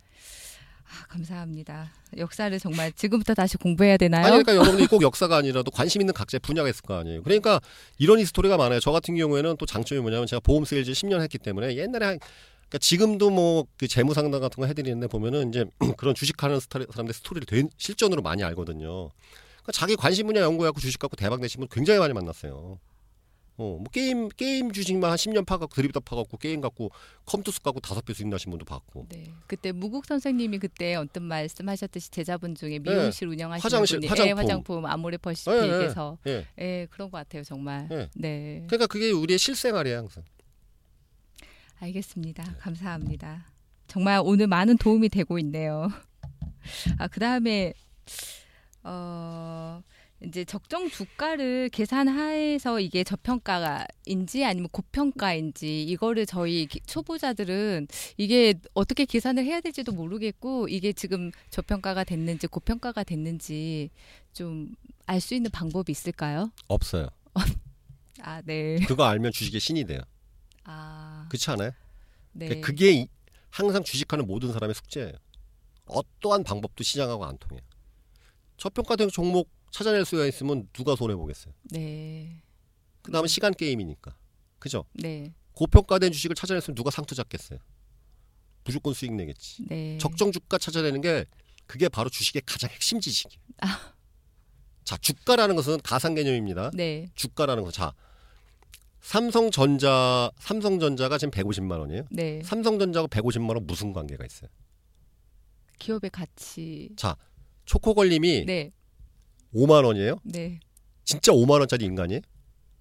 아, 감사합니다. 역사를 정말 지금부터 다시 공부해야 되나요? 아니, 그러니까 여러분이 꼭 역사가 아니라도 관심 있는 각자의 분야가 있을 거 아니에요. 그러니까 이런 스토리가 많아요. 저 같은 경우에는 또 장점이 뭐냐면 제가 보험 세일즈 10년 했기 때문에 옛날에 한 그러니까 지금도 뭐 그 재무 상담 같은 거 해드리는데 보면은 이제 그런 주식하는 사람들 스토리를 된 실전으로 많이 알거든요. 그러니까 자기 관심 분야 연구해갖고 주식 갖고 대박 내신 분 굉장히 많이 만났어요. 어, 뭐 게임 게임 주식만 한 10년 파갖고 들입다 파갖고 게임 갖고 컴투스 갖고 다섯 배 수익 나신 분도 봤고. 네. 그때 무국 선생님이 그때 어떤 말씀하셨듯이 제자분 중에 네. 미용실 네. 운영하시는 화장실, 분이 화장품, 예, 화장품 아모레퍼시픽에서 네, 네, 예, 그런 것 같아요 정말. 네. 네. 그러니까 그게 우리의 실생활이에요 항상. 알겠습니다. 감사합니다. 정말 오늘 많은 도움이 되고 있네요. 아, 그 다음에, 어, 이제 적정 주가를 계산하에서 이게 저평가인지 아니면 고평가인지 이거를 저희 초보자들은 이게 어떻게 계산을 해야 될지도 모르겠고 이게 지금 저평가가 됐는지 고평가가 됐는지 좀 알 수 있는 방법이 있을까요? 없어요. 아, 네. 그거 알면 주식의 신이 돼요. 아. 그렇지 않아요? 네. 그러니까 그게 항상 주식하는 모든 사람의 숙제예요. 어떠한 방법도 시장하고 안 통해요. 저평가 된 종목 찾아낼 수가 있으면 누가 손해 보겠어요. 네. 그다음에 시간 게임이니까. 그죠? 네. 고평가된 주식을 찾아냈으면 누가 상투 잡겠어요. 무조건 수익 내겠지. 네. 적정 주가 찾아내는 게 그게 바로 주식의 가장 핵심 지식이에요. 아. 자, 주가라는 것은 가상 개념입니다. 네. 주가라는 거. 자, 삼성전자 삼성전자가 지금 150만 원이에요. 네. 삼성전자하고 150만 원 무슨 관계가 있어요? 기업의 가치. 자, 초코걸림이 네. 5만 원이에요? 네. 진짜 5만 원짜리 인간이에요?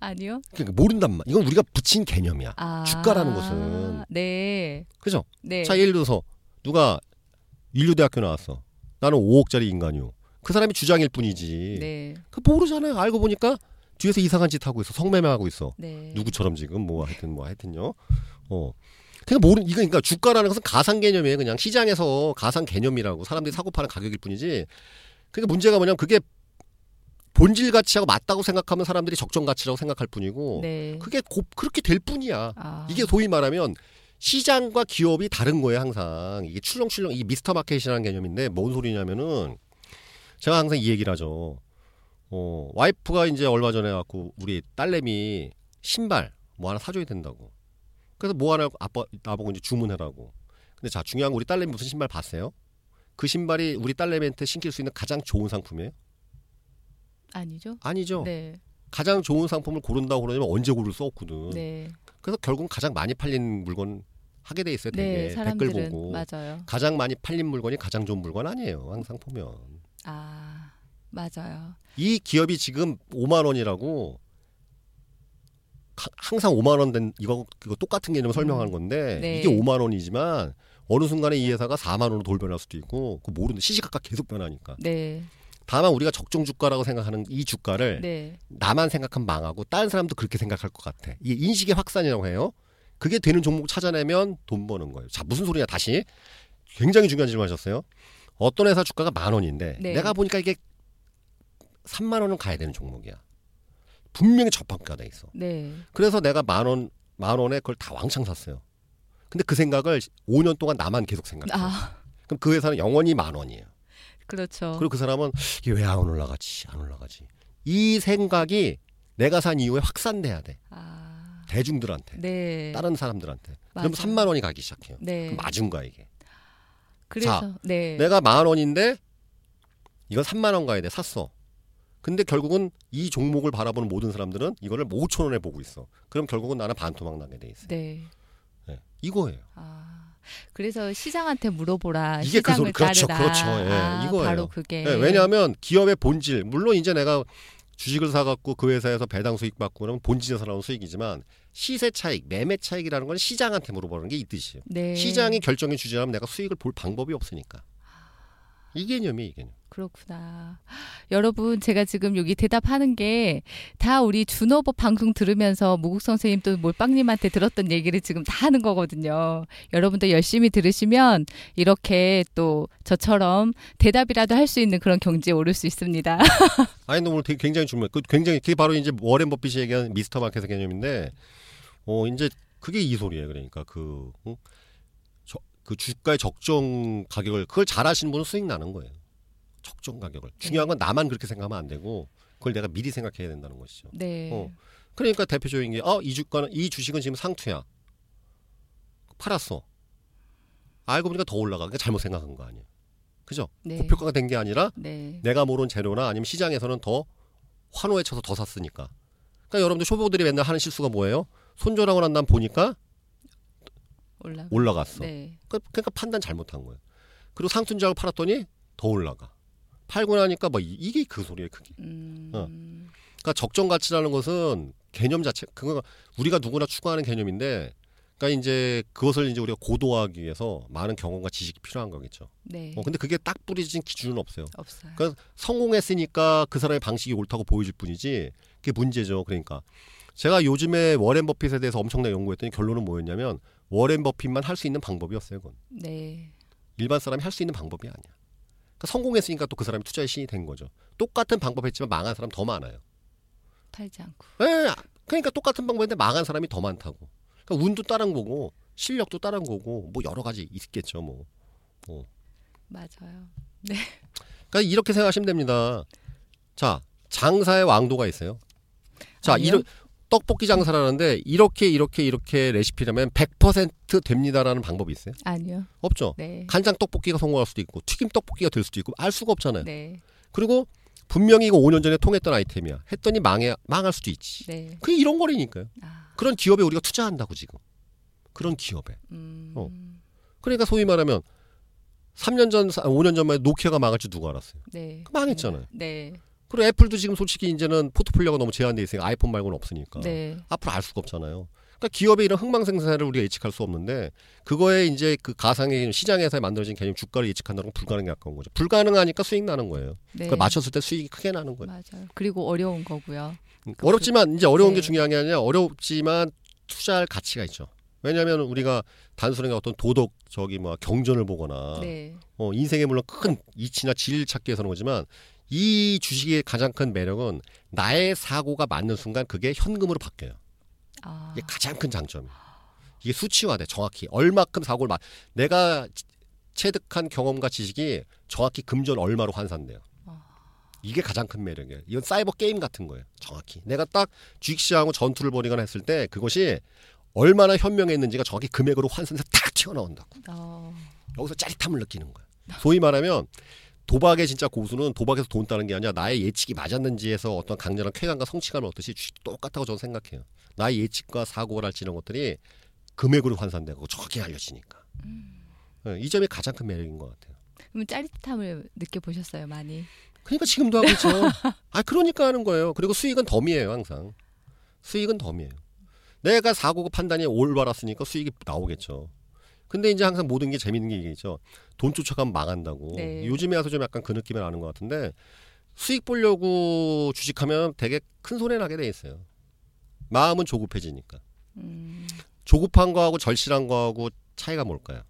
아니요. 그러니까 모른단 말. 이건 우리가 붙인 개념이야. 아, 주가라는 것은. 네. 그죠? 네. 자, 예를 들어서 누가 인류대학교 나왔어. 나는 5억짜리 인간이요. 그 사람이 주장일 뿐이지. 네. 그 모르잖아요. 알고 보니까 뒤에서 이상한 짓 하고 있어. 성매매하고 있어. 네. 누구처럼 지금 뭐 하여튼 뭐 하여튼요. 어. 그냥 모르 이거 그러니까 주가라는 것은 가상 개념이에요. 그냥 시장에서 가상 개념이라고 사람들이 사고 파는 가격일 뿐이지. 그러니까 문제가 뭐냐면 그게 본질 가치하고 맞다고 생각하면 사람들이 적정 가치라고 생각할 뿐이고 네. 그게 고, 그렇게 될 뿐이야. 아. 이게 소위 말하면 시장과 기업이 다른 거예요 항상 이게 출렁출렁 이 미스터 마켓이라는 개념인데 뭔 소리냐면은 제가 항상 이 얘기를 하죠. 어 와이프가 이제 얼마 전에 갖고 우리 딸내미 신발 뭐 하나 사줘야 된다고. 그래서 뭐 하나 아빠 나보고 이제 주문해라고. 근데 자 중요한 거 우리 딸내미 무슨 신발 봤어요? 그 신발이 우리 딸내미한테 신길 수 있는 가장 좋은 상품이에요? 아니죠. 아니죠. 네. 가장 좋은 상품을 고른다고 그러면 언제 고를 수 없거든. 네. 그래서 결국 가장 많이 팔린 물건 하게 돼 있어요. 되게 네, 댓글 보고. 맞아요. 가장 많이 팔린 물건이 가장 좋은 물건 아니에요. 항상 보면. 아 맞아요. 이 기업이 지금 5만 원이라고 항상 5만 원 된 이거 그거 똑같은 개념을 설명하는 건데 네. 이게 5만 원이지만 어느 순간에 이 회사가 4만 원으로 돌변할 수도 있고 그 모르는 시시각각 계속 변하니까. 네. 다만 우리가 적정 주가라고 생각하는 이 주가를 네. 나만 생각하면 망하고 다른 사람도 그렇게 생각할 것 같아. 이게 인식의 확산이라고 해요. 그게 되는 종목 찾아내면 돈 버는 거예요. 자, 무슨 소리냐 다시. 굉장히 중요한 질문 하셨어요. 어떤 회사 주가가 만 원인데 네. 내가 보니까 이게 3만 원은 가야 되는 종목이야. 분명히 저평가돼 있어. 네. 그래서 내가 만 원, 만 원에 그걸 다 왕창 샀어요. 근데 그 생각을 5년 동안 나만 계속 생각해. 아. 그럼 그 회사는 영원히 만 원이에요. 그렇죠. 그리고 그 사람은 이게 왜 안 올라가지? 안 올라가지. 이 생각이 내가 산 이후에 확산돼야 돼. 아... 대중들한테. 네. 다른 사람들한테. 맞아. 그럼 3만 원이 가기 시작해요. 네. 맞은 거야, 이게. 그래서 자, 네. 내가 만 원인데 이건 3만 원 가야 돼. 샀어. 근데 결국은 이 종목을 바라보는 모든 사람들은 이거를 5천 원에 보고 있어. 그럼 결국은 나는 반토막 나게 돼 있어. 네. 네. 이거예요. 아. 그래서 시장한테 물어보라. 이게 그 소리 그렇죠, 따르라. 그렇죠. 예, 아, 이거예요. 바로 그게. 예, 왜냐하면 기업의 본질 물론 이제 내가 주식을 사갖고 그 회사에서 배당 수익 받고 그러면 본질에서 나오는 수익이지만 시세 차익, 매매 차익이라는 건 시장한테 물어보는 게 이 뜻이에요. 네. 시장이 결정해 주지 않으면 내가 수익을 볼 방법이 없으니까. 이 개념이 이 개념. 그렇구나. 여러분, 제가 지금 여기 대답하는 게 다 우리 준호법 방송 들으면서 모국 선생님 또 몰빵님한테 들었던 얘기를 지금 다 하는 거거든요. 여러분도 열심히 들으시면 이렇게 또 저처럼 대답이라도 할 수 있는 그런 경지에 오를 수 있습니다. 아니, 오늘 되게 굉장히 중요해. 그 굉장히, 그게 바로 이제 워렌 버핏이 얘기한 미스터 마켓의 개념인데, 어, 이제 그게 이 소리예요. 그러니까 그, 응? 저, 그 주가의 적정 가격을 그걸 잘 아시는 분은 수익 나는 거예요. 적정 가격을. 중요한 건 나만 그렇게 생각하면 안 되고 그걸 내가 미리 생각해야 된다는 것이죠. 네. 어. 그러니까 대표적인 게, 어, 이 주가는, 이 주식은 지금 상투야. 팔았어. 알고 보니까 더 올라가. 그러니까 잘못 생각한 거 아니에요. 그죠? 네. 고평가가 된 게 아니라 네. 내가 모르는 재료나 아니면 시장에서는 더 환호에 쳐서 더 샀으니까. 그러니까 여러분들 초보들이 맨날 하는 실수가 뭐예요? 손절하고 난 다음 보니까 올라가. 올라갔어. 네. 그러니까, 그러니까 판단 잘못한 거예요. 그리고 상순작을 팔았더니 더 올라가. 팔고 나니까 뭐 이게 그 소리예요, 그게. 음... 어. 그러니까 적정 가치라는 것은 개념 자체 그거 우리가 누구나 추구하는 개념인데 그러니까 이제 그것을 이제 우리가 고도화하기 위해서 많은 경험과 지식이 필요한 거겠죠. 네. 어, 근데 그게 딱 뿌려진 기준은 없어요. 없어요. 그러니까 성공했으니까 그 사람의 방식이 옳다고 보여질 뿐이지 그게 문제죠. 그러니까 제가 요즘에 워렌 버핏에 대해서 엄청나게 연구했더니 결론은 뭐였냐면 워렌 버핏만 할 수 있는 방법이었어요. 그건. 네. 일반 사람이 할 수 있는 방법이 아니야. 그러니까 성공했으니까 또 그 사람이 투자의 신이 된 거죠. 똑같은 방법 했지만 망한 사람 더 많아요. 팔지 않고. 예, 그러니까 똑같은 방법인데 망한 사람이 더 많다고. 그러니까 운도 따른 거고 실력도 따른 거고 뭐 여러 가지 있겠죠. 뭐. 뭐. 맞아요. 네. 그러니까 이렇게 생각하시면 됩니다. 자, 장사의 왕도가 있어요. 자, 이런 떡볶이 장사를 하는데 이렇게 이렇게 이렇게 레시피라면 100% 됩니다라는 방법이 있어요? 아니요. 없죠. 네. 간장 떡볶이가 성공할 수도 있고 튀김 떡볶이가 될 수도 있고 알 수가 없잖아요. 네. 그리고 분명히 이거 5년 전에 통했던 아이템이야. 했더니 망해 망할 수도 있지. 네. 그게 이런 거리니까요. 아. 그런 기업에 우리가 투자한다고 지금. 그런 기업에. 음... 어. 그러니까 소위 말하면 3년 전, 5년 전만 노키아가 망할 줄 누가 알았어요. 네. 망했잖아요. 네. 그리고 애플도 지금 솔직히 이제는 포트폴리오가 너무 제한돼 있으니까 아이폰 말고는 없으니까 네. 앞으로 알 수가 없잖아요. 그러니까 기업의 이런 흥망생사를 우리가 예측할 수 없는데 그거에 이제 그 가상의 시장에서 만들어진 개념 주가를 예측한다는 건 불가능에 가까운 거죠. 불가능하니까 수익 나는 거예요. 네. 그걸 맞췄을 때 수익이 크게 나는 거예요. 맞아요. 그리고 어려운 거고요. 음, 어렵지만 이제 어려운 네. 게 중요한 게 아니라 어렵지만 투자할 가치가 있죠. 왜냐하면 우리가 단순하게 어떤 도덕 저기 뭐 경전을 보거나 네. 어, 인생에 물론 큰 이치나 질 찾기 위해서는 거지만 이 주식의 가장 큰 매력은 나의 사고가 맞는 순간 그게 현금으로 바뀌어요. 아. 이게 가장 큰 장점이에요. 이게 수치화돼 정확히 얼마큼 사고를 맞 내가 체득한 경험과 지식이 정확히 금전 얼마로 환산돼요. 아. 이게 가장 큰 매력이에요. 이건 사이버 게임 같은 거예요. 정확히 내가 딱 주식시장하고 전투를 벌이거나 했을 때 그것이 얼마나 현명했는지가 정확히 금액으로 환산돼서 딱 튀어나온다고. 어. 여기서 짜릿함을 느끼는 거야. 소위 말하면 도박의 진짜 고수는 도박에서 돈 따는 게 아니라 나의 예측이 맞았는지에서 어떤 강렬한 쾌감과 성취감을 얻듯이 똑같다고 저는 생각해요. 나의 예측과 사고랄지 이런 것들이 금액으로 환산되고 정확히 알려지니까. 음. 네, 이 점이 가장 큰 매력인 것 같아요. 그럼 짜릿함을 느껴보셨어요, 많이? 그러니까 지금도 하고 있죠. 아, 그러니까 하는 거예요. 그리고 수익은 덤이에요, 항상. 수익은 덤이에요. 내가 사고가 판단이 올바랐으니까 수익이 나오겠죠. 근데 이제 항상 모든 게 재밌는 게 이게죠. 돈 쫓아가면 망한다고. 네. 요즘에 와서 좀 약간 그 느낌이 나는 것 같은데 수익 보려고 주식하면 되게 큰 손해 나게 돼 있어요. 마음은 조급해지니까. 음. 조급한 거하고 절실한 거하고 차이가 뭘까요?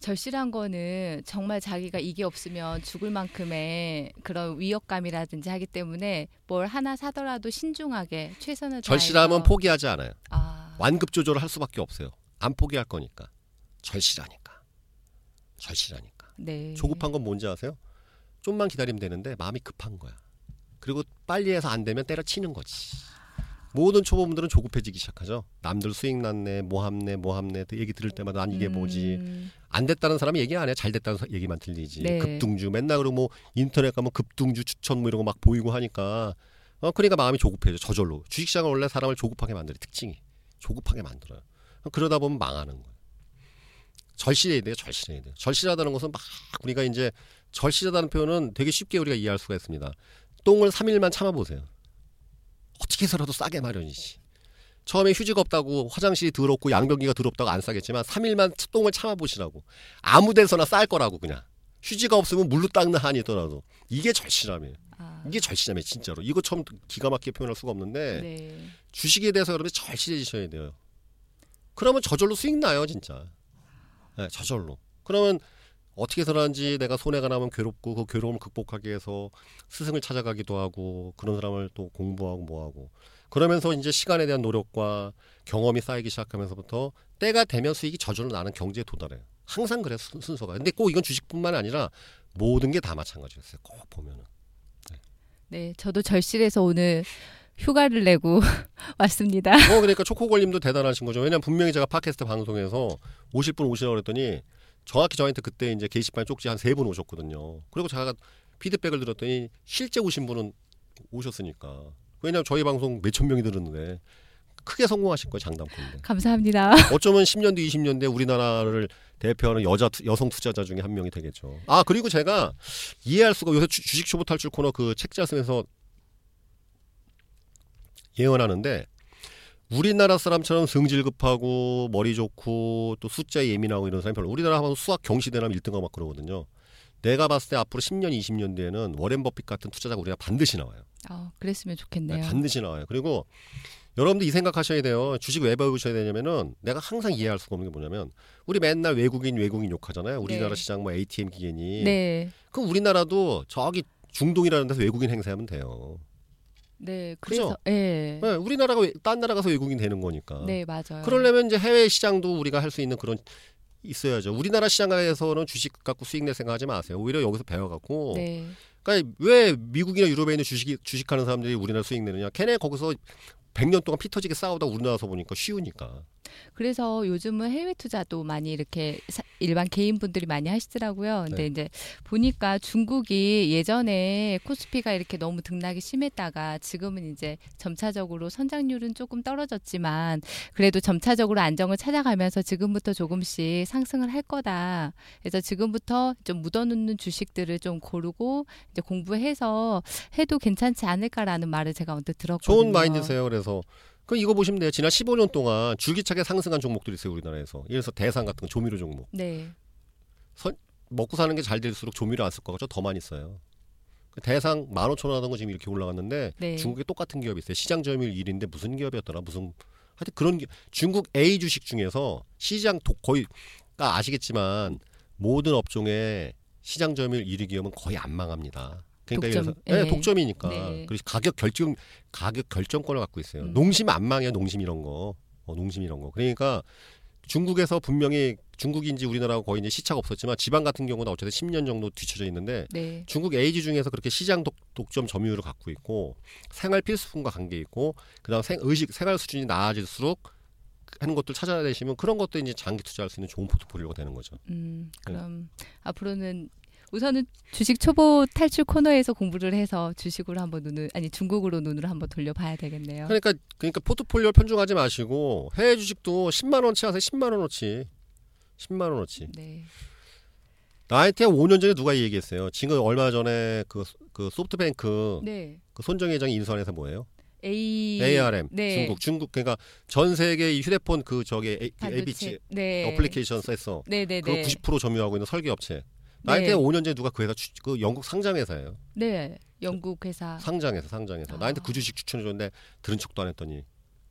절실한 거는 정말 자기가 이게 없으면 죽을 만큼의 그런 위협감이라든지 하기 때문에 뭘 하나 사더라도 신중하게 최선을 절실함은 포기하지 않아요. 아. 완급 조절을 할 수밖에 없어요. 안 포기할 거니까. 절실하니까. 절실하니까. 네. 조급한 건 뭔지 아세요? 좀만 기다리면 되는데 마음이 급한 거야. 그리고 빨리 해서 안 되면 때려치는 거지. 모든 초보분들은 조급해지기 시작하죠. 남들 수익 났네, 모함네, 모함네 얘기 들을 때마다 난 이게 뭐지. 음. 안 됐다는 사람이 얘기 안 해. 잘 됐다는 얘기만 들리지. 네. 급등주 맨날 그러고 뭐 인터넷 가면 급등주 추천 뭐 이런 거 막 보이고 하니까 어 그러니까 마음이 조급해져. 저절로. 주식시장은 원래 사람을 조급하게 만들어 특징이. 조급하게 만들어요. 그러다 보면 망하는 거예요. 절실해야 돼요. 절실해야 돼요. 절실하다는 것은 막 우리가 이제 절실하다는 표현은 되게 쉽게 우리가 이해할 수가 있습니다. 똥을 3일만 참아보세요. 어떻게 해서라도 싸게 마련이지. 처음에 휴지가 없다고 화장실이 더럽고 양변기가 더럽다고 안 싸겠지만 3일만 똥을 참아보시라고. 아무 데서나 쌀 거라고 그냥. 휴지가 없으면 물로 닦는 한이 있더라도. 이게 절실함이에요. 아. 이게 절실함이에요 진짜로. 이거 처음 기가 막히게 표현할 수가 없는데 네. 주식에 대해서 여러분 절실해지셔야 돼요. 그러면 저절로 수익 나요 진짜. 네, 저절로. 그러면 어떻게 해서라는지 내가 손해가 나면 괴롭고 그 괴로움을 극복하기 위해서 스승을 찾아가기도 하고 그런 사람을 또 공부하고 뭐하고 그러면서 이제 시간에 대한 노력과 경험이 쌓이기 시작하면서부터 때가 되면 수익이 저절로 나는 경제에 도달해요. 항상 그래 순서가. 근데 꼭 이건 주식뿐만 아니라 모든 게 다 마찬가지였어요. 꼭 보면은. 네. 네, 저도 절실해서 오늘 휴가를 내고 왔습니다. 어, 그러니까 초코걸님도 대단하신 거죠. 왜냐면 분명히 제가 팟캐스트 방송에서 오실 분 오시라고 그랬더니 정확히 저한테 그때 이제 게시판 쪽지 한 세 분 오셨거든요. 그리고 제가 피드백을 들었더니 실제 오신 분은 오셨으니까. 왜냐면 저희 방송 몇천 명이 들었는데 크게 성공하실 거예요 장담컨대. 감사합니다. 어쩌면 10년 뒤 20년 뒤 우리나라를 대표하는 여자 여성 투자자 중에 한 명이 되겠죠. 아 그리고 제가 이해할 수가 요새 주, 식 초보 탈출 코너 그 책자 쓰면서 예언하는데 우리나라 사람처럼 성질 급하고 머리 좋고 또 숫자에 예민하고 이런 사람이 별로 우리나라 하면 수학 경시대라면 1등하고 막 그러거든요. 내가 봤을 때 앞으로 10년, 20년 뒤에는 워렌 버핏 같은 투자자가 우리가 반드시 나와요. 아, 그랬으면 좋겠네요. 네, 반드시 나와요. 그리고 여러분들 이 생각하셔야 돼요. 주식 왜 배우셔야 되냐면은 내가 항상 이해할 수가 없는 게 뭐냐면 우리 맨날 외국인 외국인 욕하잖아요. 우리나라 네. 시장 뭐 ATM 기계니. 네. 그럼 우리나라도 저기 중동이라는 데서 외국인 행사하면 돼요. 네, 그래서 예. 네, 우리나라가 딴 나라 가서 외국인 되는 거니까. 네, 맞아요. 그러려면 이제 해외 시장도 우리가 할 수 있는 그런 있어야죠. 우리나라 시장에서는 주식 갖고 수익 낼 생각하지 마세요. 오히려 여기서 배워 갖고. 네. 그러니까 왜 미국이나 유럽에 있는 주식이 주식하는 사람들이 우리나라 수익 내느냐? 걔네 거기서 100년 동안 피 터지게 싸우다 우리나라서 보니까 쉬우니까. 그래서 요즘은 해외 투자도 많이 이렇게 일반 개인분들이 많이 하시더라고요. 근데 네. 이제 보니까 중국이 예전에 코스피가 이렇게 너무 등락이 심했다가 지금은 이제 점차적으로 선장률은 조금 떨어졌지만 그래도 점차적으로 안정을 찾아가면서 지금부터 조금씩 상승을 할 거다. 그래서 지금부터 좀 묻어놓는 주식들을 좀 고르고 이제 공부해서 해도 괜찮지 않을까라는 말을 제가 언뜻 들었거든요. 좋은 마인드세요. 그래서 그 이거 보시면 돼요. 지난 15년 동안 줄기차게 상승한 종목들이 있어요 우리나라에서. 예를 들어서 대상 같은 거 조미료 종목. 네. 선, 먹고 사는 게 잘 될수록 조미료 안 쓸 거가 더 많이 써요. 그 대상 만 오천 원 하던 거 지금 이렇게 올라갔는데 네. 중국에 똑같은 기업이 있어요. 시장 점유율 1인데 무슨 기업이었더라? 무슨 하여튼 그런 기, 중국 A 주식 중에서 시장 도, 거의 까 아시겠지만 모든 업종에 시장 점유율 1위 기업은 거의 안 망합니다. 그러니까 독점. 네, 네, 독점이니까. 네. 그리고 가격 결정 가격 결정권을 갖고 있어요. 음. 농심 안 망해요. 농심 이런 거. 어, 농심 이런 거. 그러니까 중국에서 분명히 중국인지 우리나라하고 거의 이제 시차가 없었지만 지방 같은 경우는 어쨌든 10년 정도 뒤쳐져 있는데 네. 중국 A지 중에서 그렇게 시장 독, 독점 점유율을 갖고 있고 생활 필수품과 관계 있고 그다음 생, 의식 생활 수준이 나아질수록 하는 것들 찾아내시면 그런 것도 이제 장기 투자할 수 있는 좋은 포트폴리오가 되는 거죠. 음, 그럼 네. 앞으로는 우선은 주식 초보 탈출 코너에서 공부를 해서 주식으로 한번 눈을 아니 중국으로 눈을 한번 돌려봐야 되겠네요. 그러니까 그러니까 포트폴리오 편중하지 마시고 해외 주식도 10만 원치 하세요. 10만 원어치. 10만 원어치. 네. 나한테 5년 전에 누가 얘기했어요. 지금 얼마 전에 그, 그 소프트뱅크 네. 그 손정희 회장이 인수한에서 뭐예요? A ARM 네. 중국 중국 그러니까 전 세계 휴대폰 그 저기 A, AB치 네. 어플리케이션 썼어. 네네 네. 그90% 점유하고 있는 설계 업체. 나이테 네. 5년 전에 누가 그 회사 추, 그 영국 상장 회사예요. 네, 영국 회사. 상장해서 상장해서 아. 나한테 그 주식 추천해 줬는데 들은 척도 안 했더니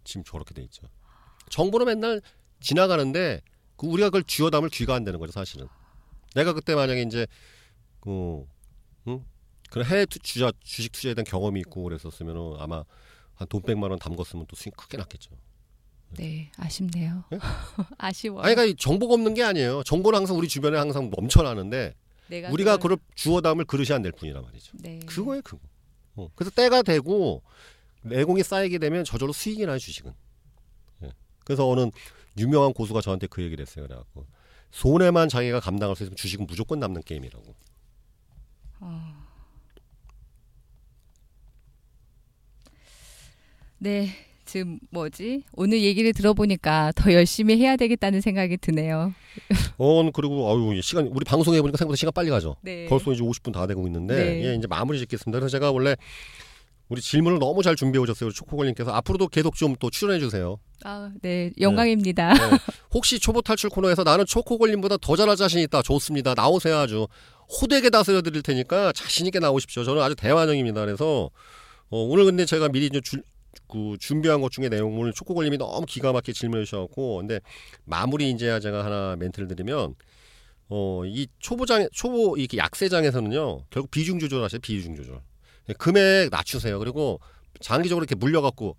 지금 저렇게 돼 있죠. 정보는 맨날 지나가는데 그 우리가 그걸 쥐어 담을 귀가 안 되는 거죠 사실은. 내가 그때 만약에 이제 그 응? 그런 해외 투자 주식 투자에 대한 경험이 있고 그랬었으면은 아마 한 돈 백만 원 담궜으면 또 수익 크게 났겠죠. 네, 아쉽네요. 네? 아쉬워요. 아니, 그러니까 정보가 없는 게 아니에요. 정보는 항상 우리 주변에 항상 넘쳐나는데 우리가 그걸 주워 담을 그릇이 안 될 뿐이란 말이죠. 네. 그거예요, 그거. 어. 그래서 때가 되고 내공이 쌓이게 되면 저절로 수익이 나요, 주식은. 예. 그래서 어느 유명한 고수가 저한테 그 얘기를 했어요. 그래갖고 손해만 자기가 감당할 수 있으면 주식은 무조건 남는 게임이라고. 어... 네, 지금 뭐지? 오늘 얘기를 들어보니까 더 열심히 해야 되겠다는 생각이 드네요. 어, 그리고 아유, 시간 우리 방송해 보니까 생각보다 시간 빨리 가죠. 네. 벌써 이제 50분 다 되고 있는데 네. 예, 이제 마무리 짓겠습니다. 그래서 제가 원래 우리 질문을 너무 잘 준비해 오셨어요. 초코걸님께서 앞으로도 계속 좀 또 출연해 주세요. 아, 네, 영광입니다. 네. 네. 혹시 초보 탈출 코너에서 나는 초코걸님보다 더 잘할 자신 있다. 좋습니다. 나오세요 아주 호되게 다스려 드릴 테니까 자신 있게 나오십시오. 저는 아주 대환영입니다. 그래서 어, 오늘 근데 제가 미리 좀 줄, 그 준비한 것 중에 내용을 초코걸님이 너무 기가 막히게 질문해 주셔갖고 근데 마무리 이제 제가 하나 멘트를 드리면 어 이 초보장 초보 이렇게 약세장에서는요 결국 비중 조절하세요 비중 조절. 금액 낮추세요. 그리고 장기적으로 이렇게 물려갖고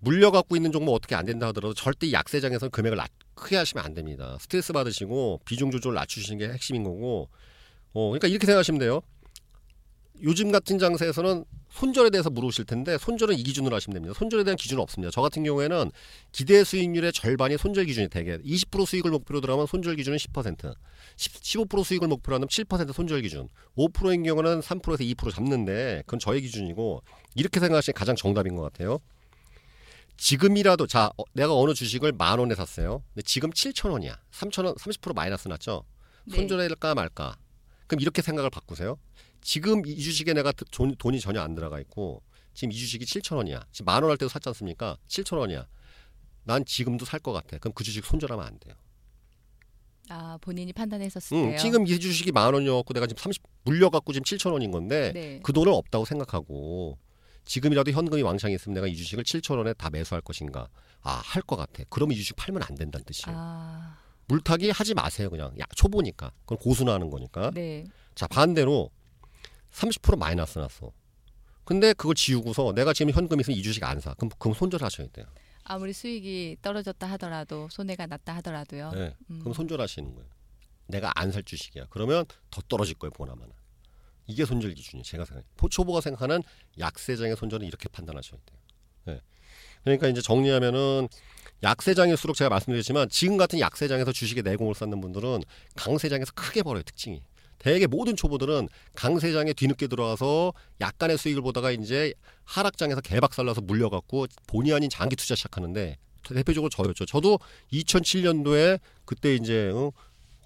물려갖고 있는 종목 어떻게 안 된다 하더라도 절대 약세장에서는 금액을 낮, 크게 하시면 안 됩니다. 스트레스 받으시고 비중 조절 낮추시는 게 핵심인 거고 어 그러니까 이렇게 생각하시면 돼요 요즘 같은 장세에서는 손절에 대해서 물으실 텐데 손절은 이 기준으로 하시면 됩니다. 손절에 대한 기준은 없습니다. 저 같은 경우에는 기대 수익률의 절반이 손절 기준이 되게 20% 수익을 목표로 들어가면 손절 기준은 10%, 15% 수익을 목표로 하면 7% 손절 기준, 5%인 경우는 3%에서 2% 잡는데 그건 저의 기준이고 이렇게 생각하시는 게 가장 정답인 것 같아요. 지금이라도 자 어, 내가 어느 주식을 만 원에 샀어요. 근데 지금 7천 원이야. 3천 원, 30% 마이너스 났죠. 네. 손절할까 말까. 그럼 이렇게 생각을 바꾸세요. 지금 이 주식에 내가 돈이 전혀 안 들어가 있고 지금 이 주식이 7천 원이야. 지금 만 원 할 때도 샀지 않습니까? 7천 원이야. 난 지금도 살 것 같아. 그럼 그 주식 손절하면 안 돼요. 아 본인이 판단했었을 응, 때요. 지금 이 주식이 만 원이었고 내가 지금 30 물려갖고 지금 7천 원인 건데 네. 그 돈은 없다고 생각하고 지금이라도 현금이 왕창 있으면 내가 이 주식을 7천 원에 다 매수할 것인가? 아 할 것 같아. 그러면 이 주식 팔면 안 된다는 뜻이에요. 아... 물타기 하지 마세요 그냥. 야 초보니까 그건 고순하는 거니까. 네. 자 반대로 30% 마이너스 났어. 근데 그걸 지우고서 내가 지금 현금 있으면 이 주식 안 사. 그럼 그럼 손절하셔야 돼요. 아무리 수익이 떨어졌다 하더라도 손해가 났다 하더라도요. 네. 음. 그럼 손절하시는 거예요. 내가 안 살 주식이야. 그러면 더 떨어질 거예요, 보나마나. 이게 손절 기준이에요. 제가 생각. 초보가 생각하는 약세장의 손절은 이렇게 판단하셔야 돼요. 네. 그러니까 이제 정리하면은 약세장일수록 제가 말씀드렸지만 지금 같은 약세장에서 주식에 내공을 쌓는 분들은 강세장에서 크게 벌어요 특징이. 대개 모든 초보들은 강세장에 뒤늦게 들어와서 약간의 수익을 보다가 이제 하락장에서 개박살나서 물려갖고 본의 아닌 장기 투자 시작하는데 대표적으로 저였죠. 저도 2007년도에 그때 이제 어,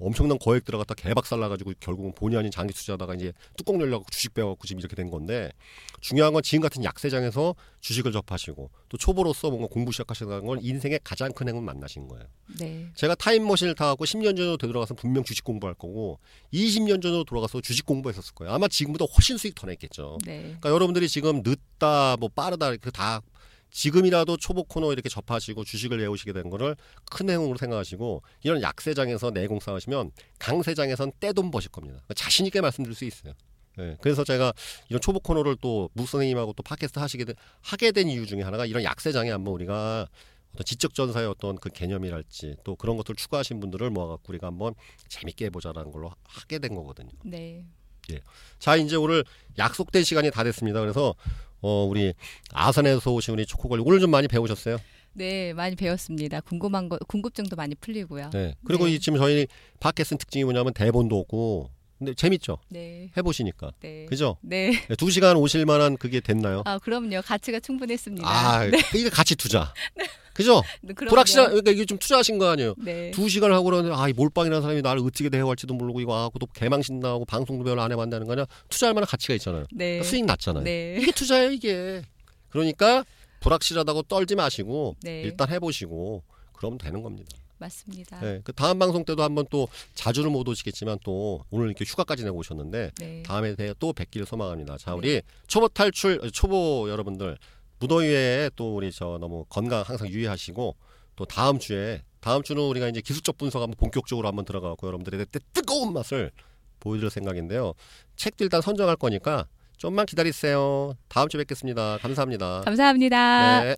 엄청난 거액 들어갔다 개박살 나가지고 결국은 본의 아닌 장기 투자하다가 이제 뚜껑 열려고 주식 빼갖고 지금 이렇게 된 건데 중요한 건 지금 같은 약세장에서 주식을 접하시고 또 초보로서 뭔가 공부 시작하시는 건 인생의 가장 큰 행운 만나신 거예요. 네. 제가 타임머신을 타고 10년 전으로 되돌아가서 분명 주식 공부할 거고 20년 전으로 돌아가서 주식 공부했었을 거예요. 아마 지금보다 훨씬 수익 더 냈겠죠. 네. 그러니까 여러분들이 지금 늦다 뭐 빠르다 이렇게 다 지금이라도 초보 코너 이렇게 접하시고 주식을 외우시게 된 거를 큰 행운으로 생각하시고 이런 약세장에서 내공 쌓으시면 강세장에선 떼돈 버실 겁니다. 그러니까 자신 있게 말씀드릴 수 있어요. 네, 그래서 제가 이런 초보 코너를 또무 선생님하고 또 팟캐스트 하시게 된, 하게 된 이유 중에 하나가 이런 약세장에 한번 우리가 어떤 지적 전사의 어떤 그 개념이랄지 또 그런 것들을 추구하신 분들을 모아갖고 우리가 한번 재밌게 해보자라는 걸로 하게 된 거거든요. 네. 예. 자 이제 오늘 약속된 시간이 다 됐습니다. 그래서 어, 우리 아산에서 오신 우리 초코걸 오늘 좀 많이 배우셨어요? 네, 많이 배웠습니다. 궁금한 거, 궁금증도 많이 풀리고요. 네. 그리고 네. 지금 저희 팟캐스트 특징이 뭐냐면 대본도 없고, 근데 재밌죠? 네. 해보시니까. 네. 그죠? 네. 네. 두 시간 오실 만한 그게 됐나요? 아, 그럼요. 가치가 충분했습니다. 아, 네. 이게 가치 투자. 네. 그죠? 네, 불확실한 그러니까 이게 좀 투자하신 거 아니에요. 네. 두 시간을 하고 그러는데 아이 몰빵이라는 사람이 나를 어떻게 대해할지도 모르고 이거 또 개망신 나오고 방송도 별로 안 해봤다는 거냐 투자할 만한 가치가 있잖아요. 네. 그러니까 수익 났잖아요. 네. 이게 투자예요 이게. 그러니까 불확실하다고 떨지 마시고 네. 일단 해보시고 그러면 되는 겁니다. 맞습니다. 네, 그 다음 방송 때도 한번 또 자주는 못 오시겠지만 또 오늘 이렇게 휴가까지 내고 오셨는데 네. 다음에 또 뵙기를 소망합니다. 자, 우리 네. 초보 탈출 초보 여러분들 무더위에 또 우리 저 너무 건강 항상 유의하시고 또 다음 주에 다음 주는 우리가 이제 기술적 분석 한번 본격적으로 한번 들어가고 여러분들의 뜨거운 맛을 보여드릴 생각인데요. 책도 일단 선정할 거니까 좀만 기다리세요. 다음 주에 뵙겠습니다. 감사합니다. 감사합니다. 네.